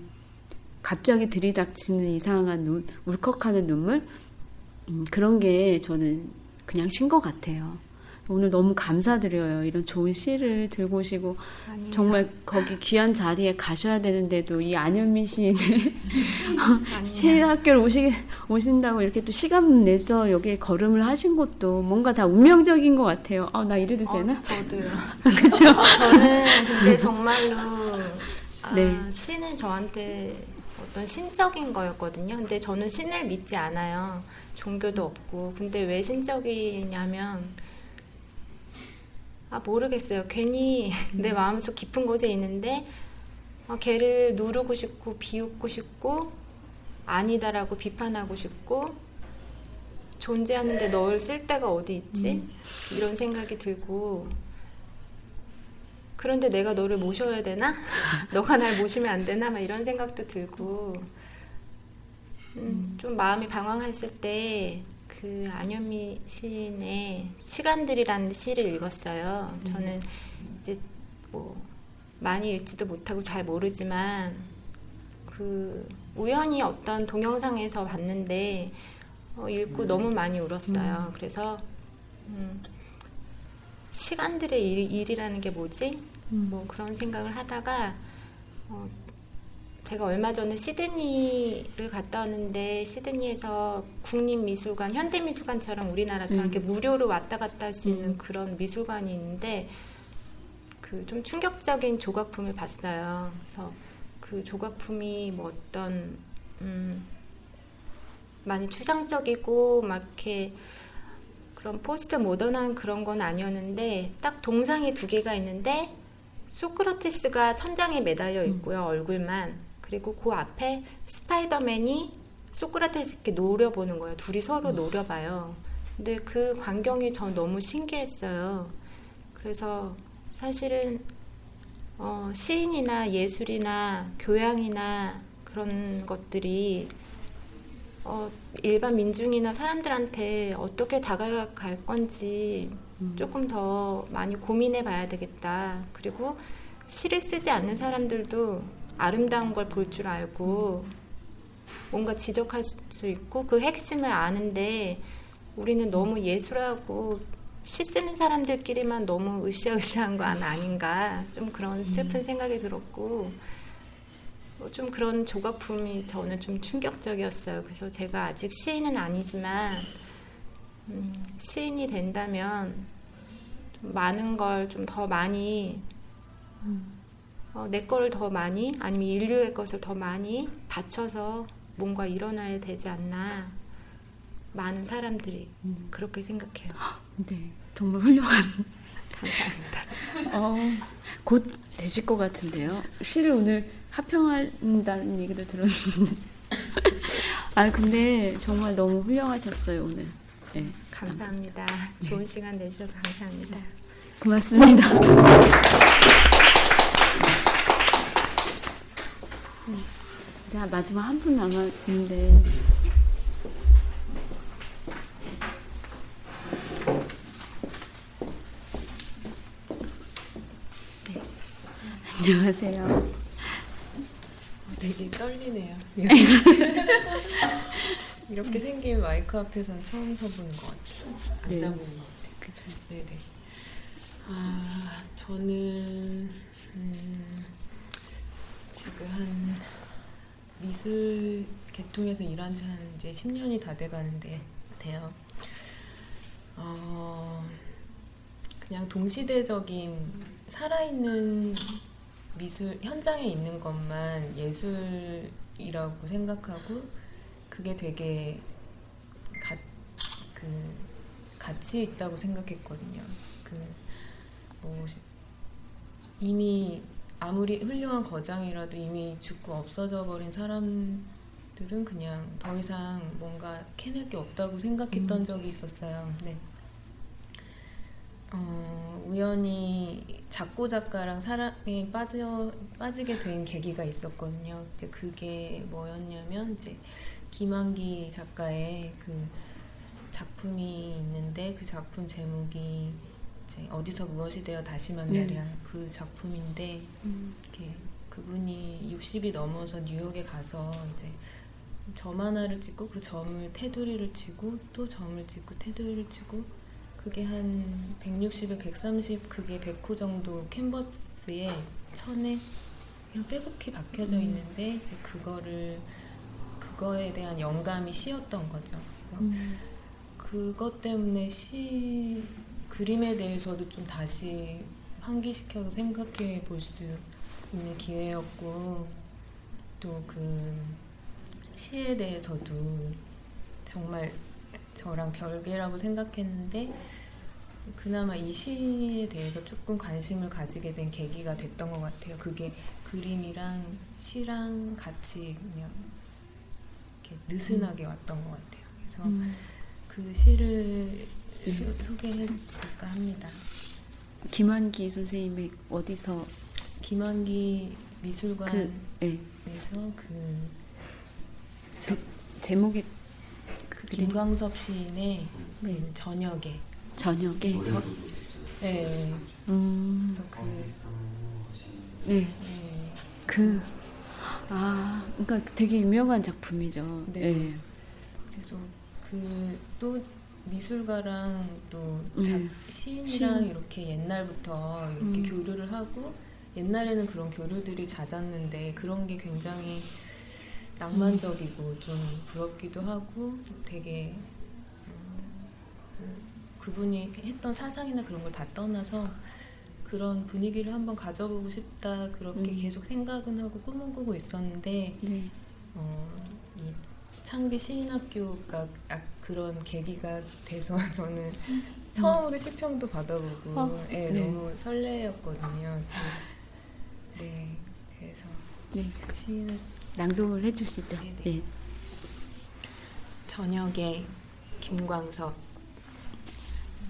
갑자기 들이닥치는 이상한 눈, 울컥하는 눈물 음, 그런 게 저는 그냥 신 것 같아요. 오늘 너무 감사드려요. 이런 좋은 시를 들고 오시고 아니에요. 정말 거기 귀한 자리에 가셔야 되는데도 이 안현미 시인의 시 학교를 오시, 오신다고 이렇게 또 시간 내서 여기 걸음을 하신 것도 뭔가 다 운명적인 것 같아요. 아, 나 이래도 되나? 어, 저도요. 그죠? 저는 근데 정말로 아, 네. 신은 저한테 어떤 신적인 거였거든요. 근데 저는 신을 믿지 않아요. 종교도 없고. 근데 왜 신적이냐면 아 모르겠어요. 괜히 내 마음속 깊은 곳에 있는데 아, 걔를 누르고 싶고 비웃고 싶고 아니다라고 비판하고 싶고 존재하는데 널 쓸 데가 어디 있지? 이런 생각이 들고 그런데 내가 너를 모셔야 되나? 너가 날 모시면 안 되나? 막 이런 생각도 들고 음, 좀 마음이 방황했을 때 그 안현미 시인의 시간들이라는 시를 읽었어요. 저는 이제 뭐 많이 읽지도 못하고 잘 모르지만 그 우연히 어떤 동영상에서 봤는데 어, 읽고 너무 많이 울었어요. 그래서 음, 시간들의 일, 일이라는 게 뭐지? 뭐 그런 생각을 하다가 어, 제가 얼마 전에 시드니를 갔다 왔는데 시드니에서 국립미술관, 현대미술관처럼 우리나라처럼 음. 이렇게 무료로 왔다 갔다 할 수 있는 그런 미술관이 있는데 그 좀 충격적인 조각품을 봤어요. 그래서 그 조각품이 뭐 어떤 음, 많이 추상적이고 막 이렇게 그런 포스트 모던한 그런 건 아니었는데 딱 동상이 두 개가 있는데 소크라테스가 천장에 매달려 있고요 얼굴만 그리고 그 앞에 스파이더맨이 소크라테스 이렇게 노려보는 거예요. 둘이 서로 노려봐요. 근데 그 광경이 전 너무 신기했어요. 그래서 사실은 어, 시인이나 예술이나 교양이나 그런 것들이 어, 일반 민중이나 사람들한테 어떻게 다가갈 건지 조금 더 많이 고민해 봐야 되겠다. 그리고 시를 쓰지 않는 사람들도 아름다운 걸 볼 줄 알고 뭔가 지적할 수 있고 그 핵심을 아는데 우리는 너무 예술하고 시 쓰는 사람들끼리만 너무 으쌰으쌰한 건 아닌가? 좀 그런 슬픈 생각이 들었고 뭐좀 그런 조각품이 저는 좀 충격적이었어요. 그래서 제가 아직 시인은 아니지만 음, 시인이 된다면 좀 많은 걸 좀 더 많이 어, 내 거를 더 많이 아니면 인류의 것을 더 많이 바쳐서 뭔가 일어나야 되지 않나 많은 사람들이 그렇게 생각해요. 네, 정말 훌륭한. 감사합니다. 어, 곧 되실 것 같은데요. 시를 오늘 합평한다는 얘기도 들었는데. 아, 근데 정말 너무 훌륭하셨어요, 오늘. 네, 감사합니다. 좋은 시간 내주셔서 감사합니다. 고맙습니다. 음, 자, 마지막 한 분 남았는데. 네. 안녕하세요. 되게 떨리네요. 이렇게 생긴 마이크 앞에서는 처음 서보는 것 같아요. 네. 앉아보는 것 같아요. 그죠. 네네. 아, 저는 음, 지금 한 미술 계통에서 일한 지 한 이제 10년이 다 돼가는데 돼요. 어, 그냥 동시대적인 살아있는 미술 현장에 있는 것만 예술이라고 생각하고 그게 되게 가, 그 가치 있다고 생각했거든요. 그 뭐 이미 아무리 훌륭한 거장이라도 이미 죽고 없어져 버린 사람들은 그냥 더 이상 뭔가 캐낼 게 없다고 생각했던 음. 적이 있었어요. 네. 어, 우연히 작고 작가랑 사랑에 빠져 빠지게 된 계기가 있었거든요. 이제 그게 뭐였냐면 이제 김한기 작가의 그 작품이 있는데 그 작품 제목이 이제 어디서 무엇이 되어 다시 만나랴 네. 그 작품인데 음. 이렇게 그분이 60이 넘어서 뉴욕에 가서 이제 점 하나를 찍고 그 점을 테두리를 치고 또 점을 찍고 테두리를 치고 그게 한 160에 130 그게 100호 정도 캔버스에 천에 그냥 빼곡히 박혀져 음. 있는데 이제 그거를 그거에 대한 영감이 시였던 거죠. 그래서 음. 그것 때문에 시 그림에 대해서도 좀 다시 환기시켜서 생각해 볼 수 있는 기회였고 또 그 시에 대해서도 정말 저랑 별개라고 생각했는데 그나마 이 시에 대해서 조금 관심을 가지게 된 계기가 됐던 것 같아요. 그게 그림이랑 시랑 같이 그냥 느슨하게 왔던 것 같아요. 그래서 음. 그 시를 소- 소개해볼까 합니다. 김환기 선생님의 어디서 김한기 미술관에서 그, 예. 그, 그 제목이 그 김광섭 시인의 네. 그 저녁에 저녁에 저, 네. 음. 그래서 그 네. 네. 그, 아, 그러니까 되게 유명한 작품이죠. 네. 네. 그래서 그 또 미술가랑 또 음. 자, 시인이랑 시인. 이렇게 옛날부터 이렇게 음. 교류를 하고 옛날에는 그런 교류들이 잦았는데 그런 게 굉장히 낭만적이고 음. 좀 부럽기도 하고 되게 음, 그분이 했던 사상이나 그런 걸 다 떠나서 그런 분위기를 한번 가져보고 싶다 그렇게 음. 계속 생각은 하고 꿈은 꾸고 있었는데 네. 어, 이 창비 시인학교가 아, 그런 계기가 돼서 저는 처음으로 시평도 받아보고 음. 어, 예, 네. 너무 설레었거든요. 그, 네, 그래서 네. 시인을 낭독을 해주시죠. 네네. 예. 저녁에 김광섭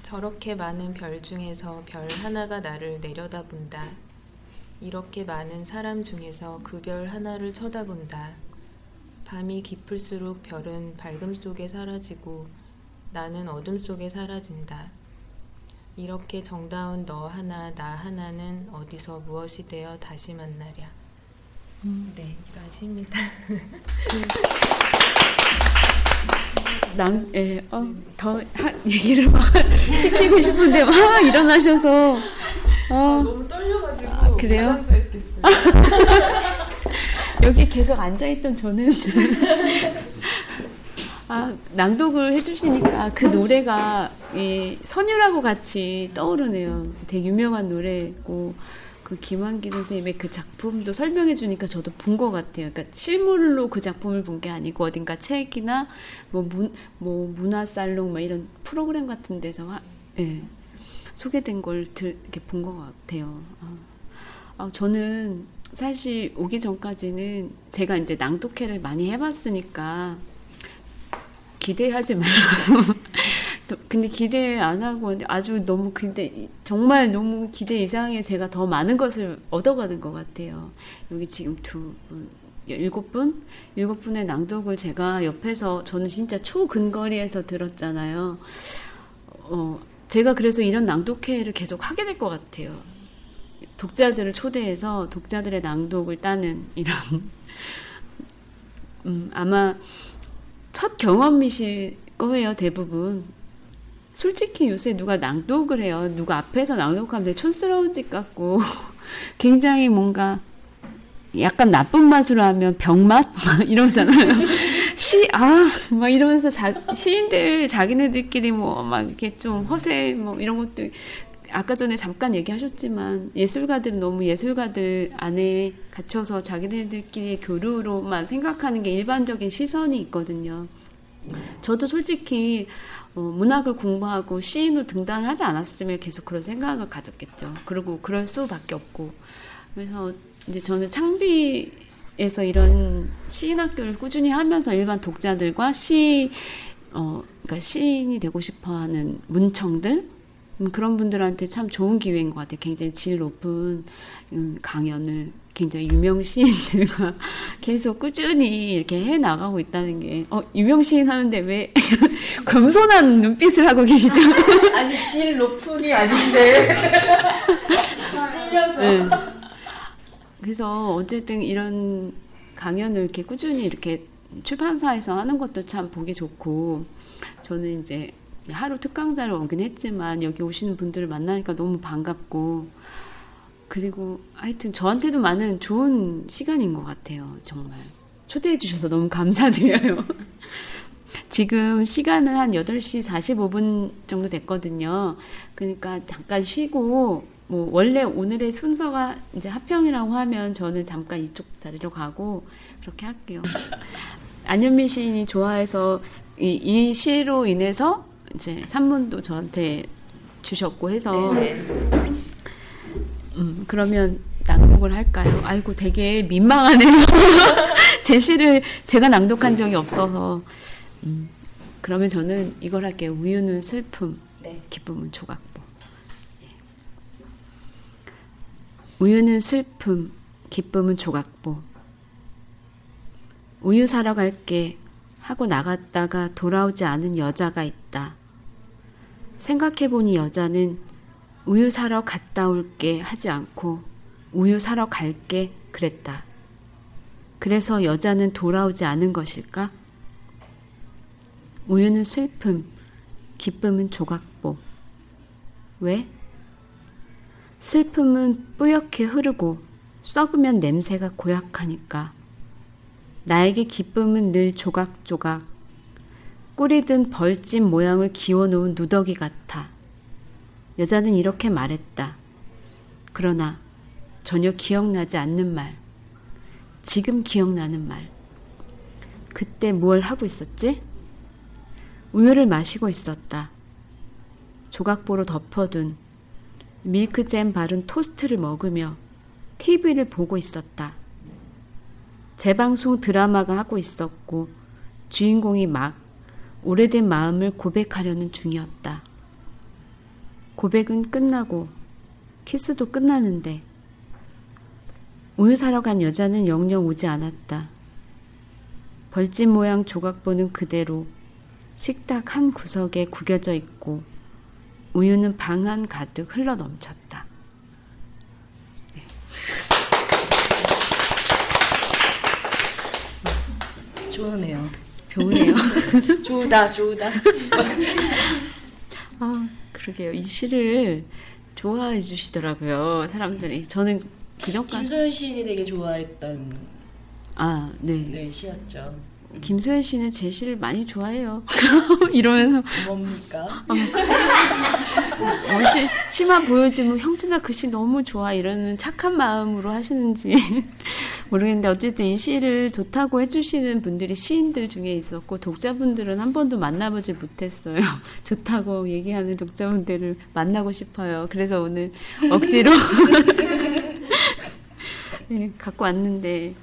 저렇게 많은 별 중에서 별 하나가 나를 내려다본다. 이렇게 많은 사람 중에서 그 별 하나를 쳐다본다. 밤이 깊을수록 별은 밝음 속에 사라지고 나는 어둠 속에 사라진다. 이렇게 정다운 너 하나 나 하나는 어디서 무엇이 되어 다시 만나랴. 음. 네, 이런 시입니다. 낭, 예, 어, 더 하, 얘기를 막 시키고 싶은데 막 일어나셔서. 어, 너무 떨려가지고 아, 그래요? 여기 계속 앉아있던 저는 아 낭독을 해주시니까 그 노래가 이 선율하고 같이 떠오르네요. 되게 유명한 노래고 그 김한기 선생님의 그 작품도 설명해 주니까 저도 본 것 같아요. 그러니까 실물로 그 작품을 본 게 아니고 어딘가 책이나 뭐 문 뭐 문화 살롱 뭐 이런 프로그램 같은 데서 하, 예, 소개된 걸 들, 이렇게 본 것 같아요. 아. 아, 저는 사실 오기 전까지는 제가 이제 낭독회를 많이 해봤으니까 기대하지 말라고. 또 근데 기대 안 하고 아주 너무 근데 정말 너무 기대 이상의 제가 더 많은 것을 얻어가는 것 같아요. 여기 지금 두 분, 일곱 분? 일곱 분의 낭독을 제가 옆에서 저는 진짜 초근거리에서 들었잖아요. 어, 제가 그래서 이런 낭독회를 계속 하게 될 것 같아요. 독자들을 초대해서 독자들의 낭독을 따는 이런 음, 아마 첫 경험이실 거예요 대부분. 솔직히 요새 누가 낭독을 해요. 누가 앞에서 낭독하면 되게 촌스러운 짓 같고. 굉장히 뭔가 약간 나쁜 맛으로 하면 병맛? 막 이러잖아요. 시, 아, 막 이러면서 자, 시인들 자기네들끼리 뭐 막 이렇게 좀 허세 뭐 이런 것도 아까 전에 잠깐 얘기하셨지만 예술가들은 너무 예술가들 안에 갇혀서 자기네들끼리의 교류로만 생각하는 게 일반적인 시선이 있거든요. 저도 솔직히 어, 문학을 공부하고 시인으로 등단을 하지 않았으면 계속 그런 생각을 가졌겠죠. 그리고 그럴 수밖에 없고. 그래서 이제 저는 창비에서 이런 시인 학교를 꾸준히 하면서 일반 독자들과 시, 어, 그러니까 시인이 되고 싶어 하는 문청들, 음, 그런 분들한테 참 좋은 기회인 것 같아요. 굉장히 질 높은 음, 강연을 굉장히 유명 시인들과 계속 꾸준히 이렇게 해 나가고 있다는 게, 어, 유명 시인 하는데 왜 겸손한 눈빛을 하고 계시죠? 아니, 질 높은이 아닌데. 찔려서. 네. 그래서 어쨌든 이런 강연을 이렇게 꾸준히 이렇게 출판사에서 하는 것도 참 보기 좋고, 저는 이제 하루 특강자를 오긴 했지만 여기 오시는 분들을 만나니까 너무 반갑고 그리고 하여튼 저한테도 많은 좋은 시간인 것 같아요. 정말 초대해 주셔서 너무 감사드려요. 지금 시간은 한 8시 45분 정도 됐거든요. 그러니까 잠깐 쉬고 뭐 원래 오늘의 순서가 이제 합평이라고 하면 저는 잠깐 이쪽 자리로 가고 그렇게 할게요. 안현미 시인이 좋아해서 이, 이 시로 인해서 이제 산문도 저한테 주셨고 해서 음, 그러면 낭독을 할까요? 아이고 되게 민망하네요. 제 시를 제가 낭독한 적이 없어서 음, 그러면 저는 이걸 할게요. 우유는 슬픔, 네. 기쁨은 조각보. 예. 우유는 슬픔, 기쁨은 조각보. 우유 사러 갈게 하고 나갔다가 돌아오지 않은 여자가 있다. 생각해보니 여자는 우유 사러 갔다 올게 하지 않고 우유 사러 갈게 그랬다. 그래서 여자는 돌아오지 않은 것일까? 우유는 슬픔, 기쁨은 조각보. 왜? 슬픔은 뿌옇게 흐르고 썩으면 냄새가 고약하니까. 나에게 기쁨은 늘 조각조각. 꿀이 든 벌집 모양을 기워놓은 누더기 같아. 여자는 이렇게 말했다. 그러나 전혀 기억나지 않는 말. 지금 기억나는 말. 그때 뭘 하고 있었지? 우유를 마시고 있었다. 조각보로 덮어둔 밀크잼 바른 토스트를 먹으며 TV를 보고 있었다. 재방송 드라마가 하고 있었고 주인공이 막 오래된 마음을 고백하려는 중이었다. 고백은 끝나고 키스도 끝나는데 우유 사러 간 여자는 영영 오지 않았다. 벌집 모양 조각보는 그대로 식탁 한 구석에 구겨져 있고 우유는 방 안 가득 흘러 넘쳤다. 좋으네요. 좋으네요. 좋다, 좋다. 아, 그러게요. 이 시를 좋아해 주시더라고요. 사람들이. 저는 그전까지 김소연 시인이 되게 좋아했던 아, 네. 네, 시였죠. 김소연 씨는 제 시를 많이 좋아해요. 이러면서 뭡니까? 어, 시, 시만 보여주면 형진아 그시 너무 좋아 이러는 착한 마음으로 하시는지 모르겠는데 어쨌든 이 시를 좋다고 해주시는 분들이 시인들 중에 있었고 독자분들은 한 번도 만나보질 못했어요. 좋다고 얘기하는 독자분들을 만나고 싶어요. 그래서 오늘 억지로 네, 갖고 왔는데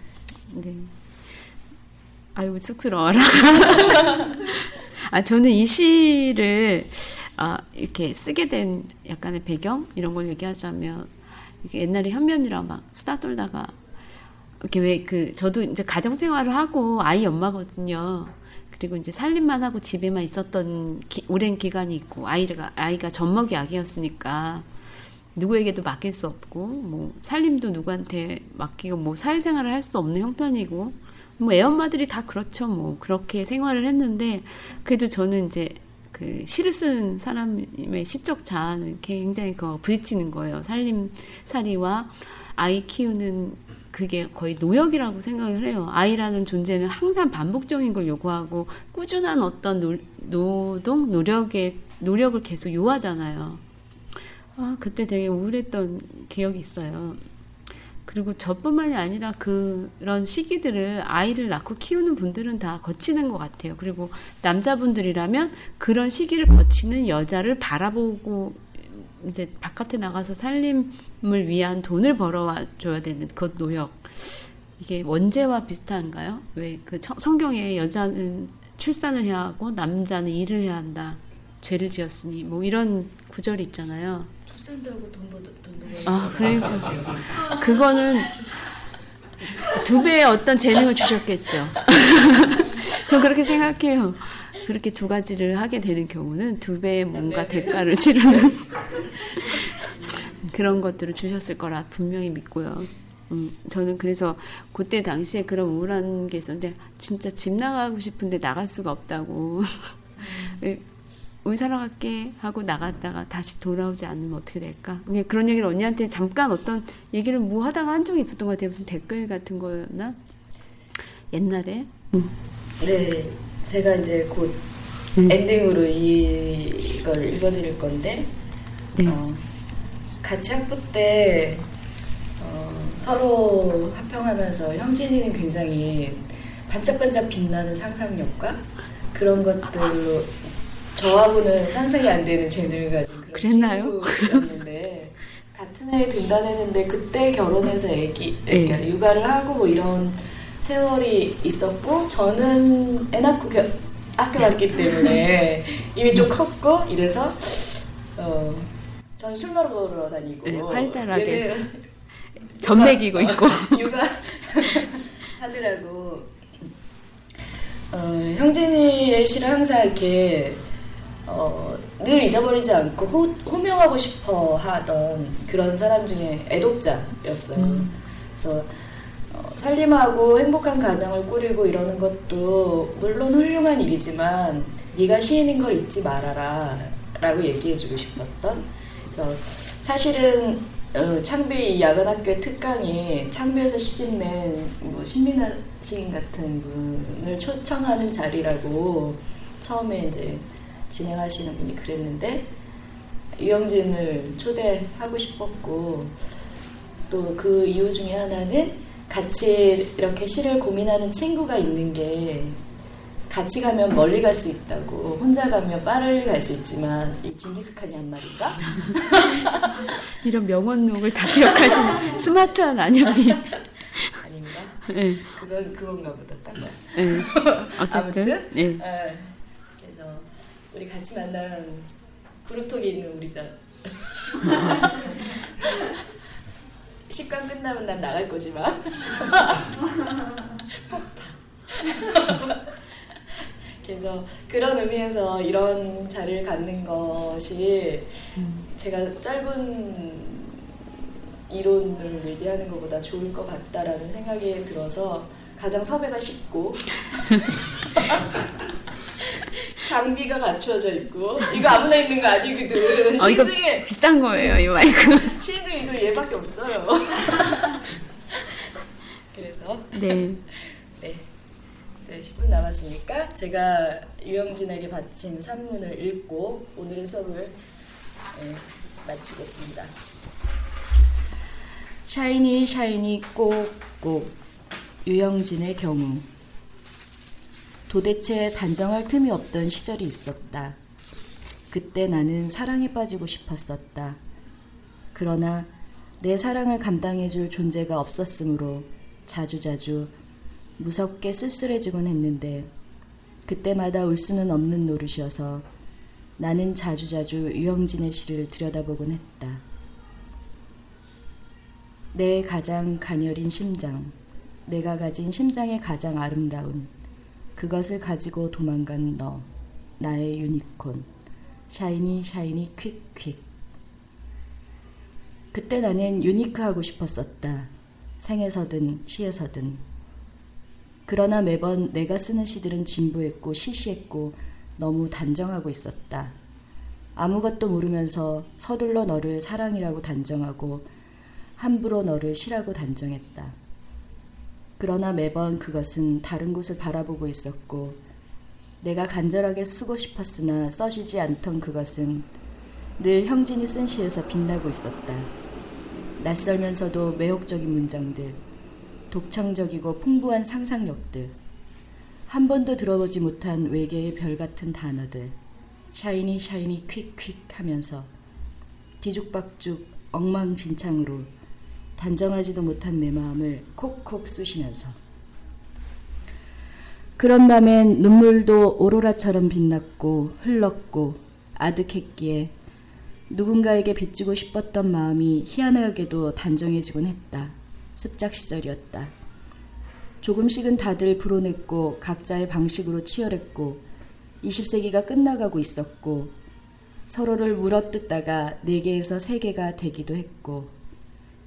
네. 아이고 쑥스러워라. 아 저는 이 시를 아 이렇게 쓰게 된 약간의 배경 이런 걸 얘기하자면 옛날에 현면이랑 막 수다 떨다가 이렇게 왜 그 저도 이제 가정 생활을 하고 아이 엄마거든요. 그리고 이제 살림만 하고 집에만 있었던 기, 오랜 기간이 있고 아이가 아이가 젖먹이 아기였으니까 누구에게도 맡길 수 없고 뭐 살림도 누구한테 맡기고 뭐 사회생활을 할 수 없는 형편이고 뭐 애엄마들이 다 그렇죠. 뭐 그렇게 생활을 했는데 그래도 저는 이제 그 시를 쓴 사람의 시적 자아는 굉장히 그 부딪히는 거예요. 살림살이와 아이 키우는 그게 거의 노역이라고 생각을 해요. 아이라는 존재는 항상 반복적인 걸 요구하고 꾸준한 어떤 노, 노동, 노력의 노력을 계속 요하잖아요. 아, 그때 되게 우울했던 기억이 있어요. 그리고 저뿐만이 아니라 그런 시기들을 아이를 낳고 키우는 분들은 다 거치는 것 같아요. 그리고 남자분들이라면 그런 시기를 거치는 여자를 바라보고 이제 바깥에 나가서 살림을 위한 돈을 벌어와 줘야 되는 그 노역. 이게 원죄와 비슷한가요? 왜 그 성경에 여자는 출산을 해야 하고 남자는 일을 해야 한다. 죄를 지었으니 뭐 이런 구절이 있잖아요. 출산도 하고 돈 돈도 벌고. 아, 그러니까 그거는 두 배의 어떤 재능을 주셨겠죠. 전 그렇게 생각해요. 그렇게 두 가지를 하게 되는 경우는 두 배의 뭔가 대가를 치르는 그런 것들을 주셨을 거라 분명히 믿고요. 음, 저는 그래서 그때 당시에 그런 우울한 게 있었는데 진짜 집 나가고 싶은데 나갈 수가 없다고 의사러 갈게 하고 나갔다가 다시 돌아오지 않으면 어떻게 될까? 그런 얘기를 언니한테 잠깐 어떤 얘기를 뭐 하다가 한 적이 있었던 것 같아요. 무슨 댓글 같은 거였나? 옛날에. 음. 네, 제가 이제 곧 음. 엔딩으로 이걸 읽어드릴 건데 네. 어, 같이 학부 때 어, 서로 합평하면서 형진이는 굉장히 반짝반짝 빛나는 상상력과 그런 것들로 저하고는 상상이 안 되는 재능을 가진 그런 그랬나요? 친구였는데 같은 해에 등단했는데 그때 결혼해서 애기 그러니까 네. 육아를 하고 뭐 이런 세월이 있었고 저는 애 낳고 겨, 학교 갔기 때문에 이미 좀 컸고 이래서 어, 전술 먹으러 다니고 네, 활달하게 전매기고 있고 육아 하더라고 어, 형진이의 시를 항상 이렇게 어, 늘 잊어버리지 않고 호, 호명하고 싶어 하던 그런 사람 중에 애독자였어요. 음. 그래서 어, 살림하고 행복한 가정을 꾸리고 이러는 것도 물론 훌륭한 일이지만 네가 시인인 걸 잊지 말아라 라고 얘기해주고 싶었던 그래서 사실은 어, 창비 야간학교 특강이 창비에서 시집낸 뭐 신민아 시인 같은 분을 초청하는 자리라고 처음에 이제 진행하시는 분이 그랬는데 유영진을 초대하고 싶었고 또 그 이유 중에 하나는 같이 이렇게 시를 고민하는 친구가 있는 게 같이 가면 멀리 갈 수 있다고 혼자 가면 빠르게 갈 수 있지만 이 징기스칸이 한 말인가? 이런 명언록을 다 기억하시는 스마트한 안녕이 아닌가? 네. 그건 그건가 보다 딴 거야. 네. 아무튼 네. 네. 우리 같이 만난 그룹톡에 있는 우리자 식강 끝나면 난 나갈 거지만 폭파. 그래서 그런 의미에서 이런 자리를 갖는 것이 제가 짧은 이론을 얘기하는 것보다 좋을 것 같다라는 생각이 들어서 가장 섭외가 쉽고 장비가 갖추어져 있고 이거 아무나 있는 거 아니거든. 어, 이거 중에 비싼 거예요 이 마이크. 시도 이거 얘밖에 없어요. 그래서 네. 네. 네, 10분 남았으니까 제가 유영진에게 바친 산문을 읽고 오늘의 수업을 네, 마치겠습니다. 샤이니 샤이니 꼭꼭 유영진의 경우 도대체 단정할 틈이 없던 시절이 있었다. 그때 나는 사랑에 빠지고 싶었었다. 그러나 내 사랑을 감당해줄 존재가 없었으므로 자주자주 무섭게 쓸쓸해지곤 했는데 그때마다 울 수는 없는 노릇이어서 나는 자주자주 유영진의 시를 들여다보곤 했다. 내 가장 가녀린 심장, 내가 가진 심장의 가장 아름다운 그것을 가지고 도망간 너, 나의 유니콘. 샤이니 샤이니 퀵퀵. 그때 나는 유니크하고 싶었었다. 생에서든 시에서든. 그러나 매번 내가 쓰는 시들은 진부했고 시시했고 너무 단정하고 있었다. 아무것도 모르면서 서둘러 너를 사랑이라고 단정하고 함부로 너를 시라고 단정했다. 그러나 매번 그것은 다른 곳을 바라보고 있었고 내가 간절하게 쓰고 싶었으나 써지지 않던 그것은 늘 형진이 쓴 시에서 빛나고 있었다. 낯설면서도 매혹적인 문장들, 독창적이고 풍부한 상상력들, 한 번도 들어보지 못한 외계의 별 같은 단어들, 샤이니 샤이니 퀵퀵 하면서 뒤죽박죽 엉망진창으로 단정하지도 못한 내 마음을 콕콕 쑤시면서 그런 밤엔 눈물도 오로라처럼 빛났고 흘렀고 아득했기에 누군가에게 빚지고 싶었던 마음이 희한하게도 단정해지곤 했다. 습작 시절이었다. 조금씩은 다들 불어냈고 각자의 방식으로 치열했고 20세기가 끝나가고 있었고 서로를 물어뜯다가 네 개에서 세 개가 되기도 했고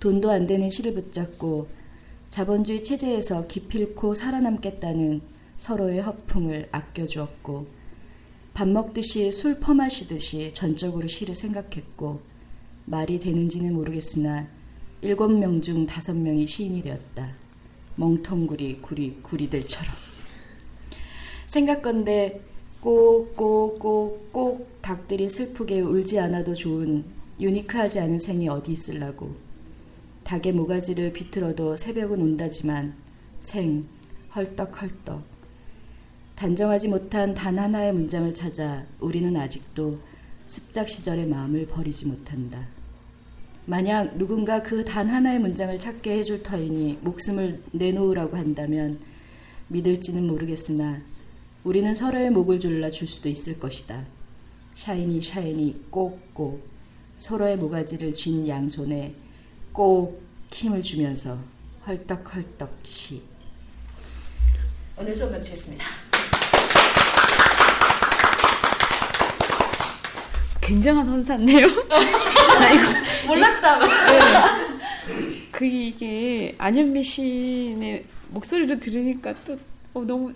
돈도 안 되는 시를 붙잡고 자본주의 체제에서 기필코 살아남겠다는 서로의 허풍을 아껴주었고 밥 먹듯이 술 퍼마시듯이 전적으로 시를 생각했고 말이 되는지는 모르겠으나 일곱 명 중 다섯 명이 시인이 되었다. 멍텅구리 구리 구리들처럼 생각건데 꼭꼭꼭꼭 닭들이 슬프게 울지 않아도 좋은 유니크하지 않은 생이 어디 있을라고 닭의 모가지를 비틀어도 새벽은 온다지만 생 헐떡헐떡 단정하지 못한 단 하나의 문장을 찾아 우리는 아직도 습작 시절의 마음을 버리지 못한다. 만약 누군가 그 단 하나의 문장을 찾게 해줄 터이니 목숨을 내놓으라고 한다면 믿을지는 모르겠으나 우리는 서로의 목을 졸라 줄 수도 있을 것이다. 샤이니 샤이니 꼭꼭 서로의 모가지를 쥔 양손에 꼭 힘을 주면서 헐떡헐떡 시. 오늘 수업 마치겠습니다. 굉장한 헌사인데요. 나 이거 몰랐다. 네. 그 이게 안현미 시인의 목소리를 들으니까 또 어, 너무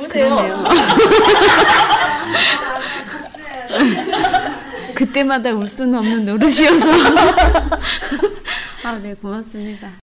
우세요. 그때마다 울 수는 없는 노릇이어서. 아, 네, 고맙습니다.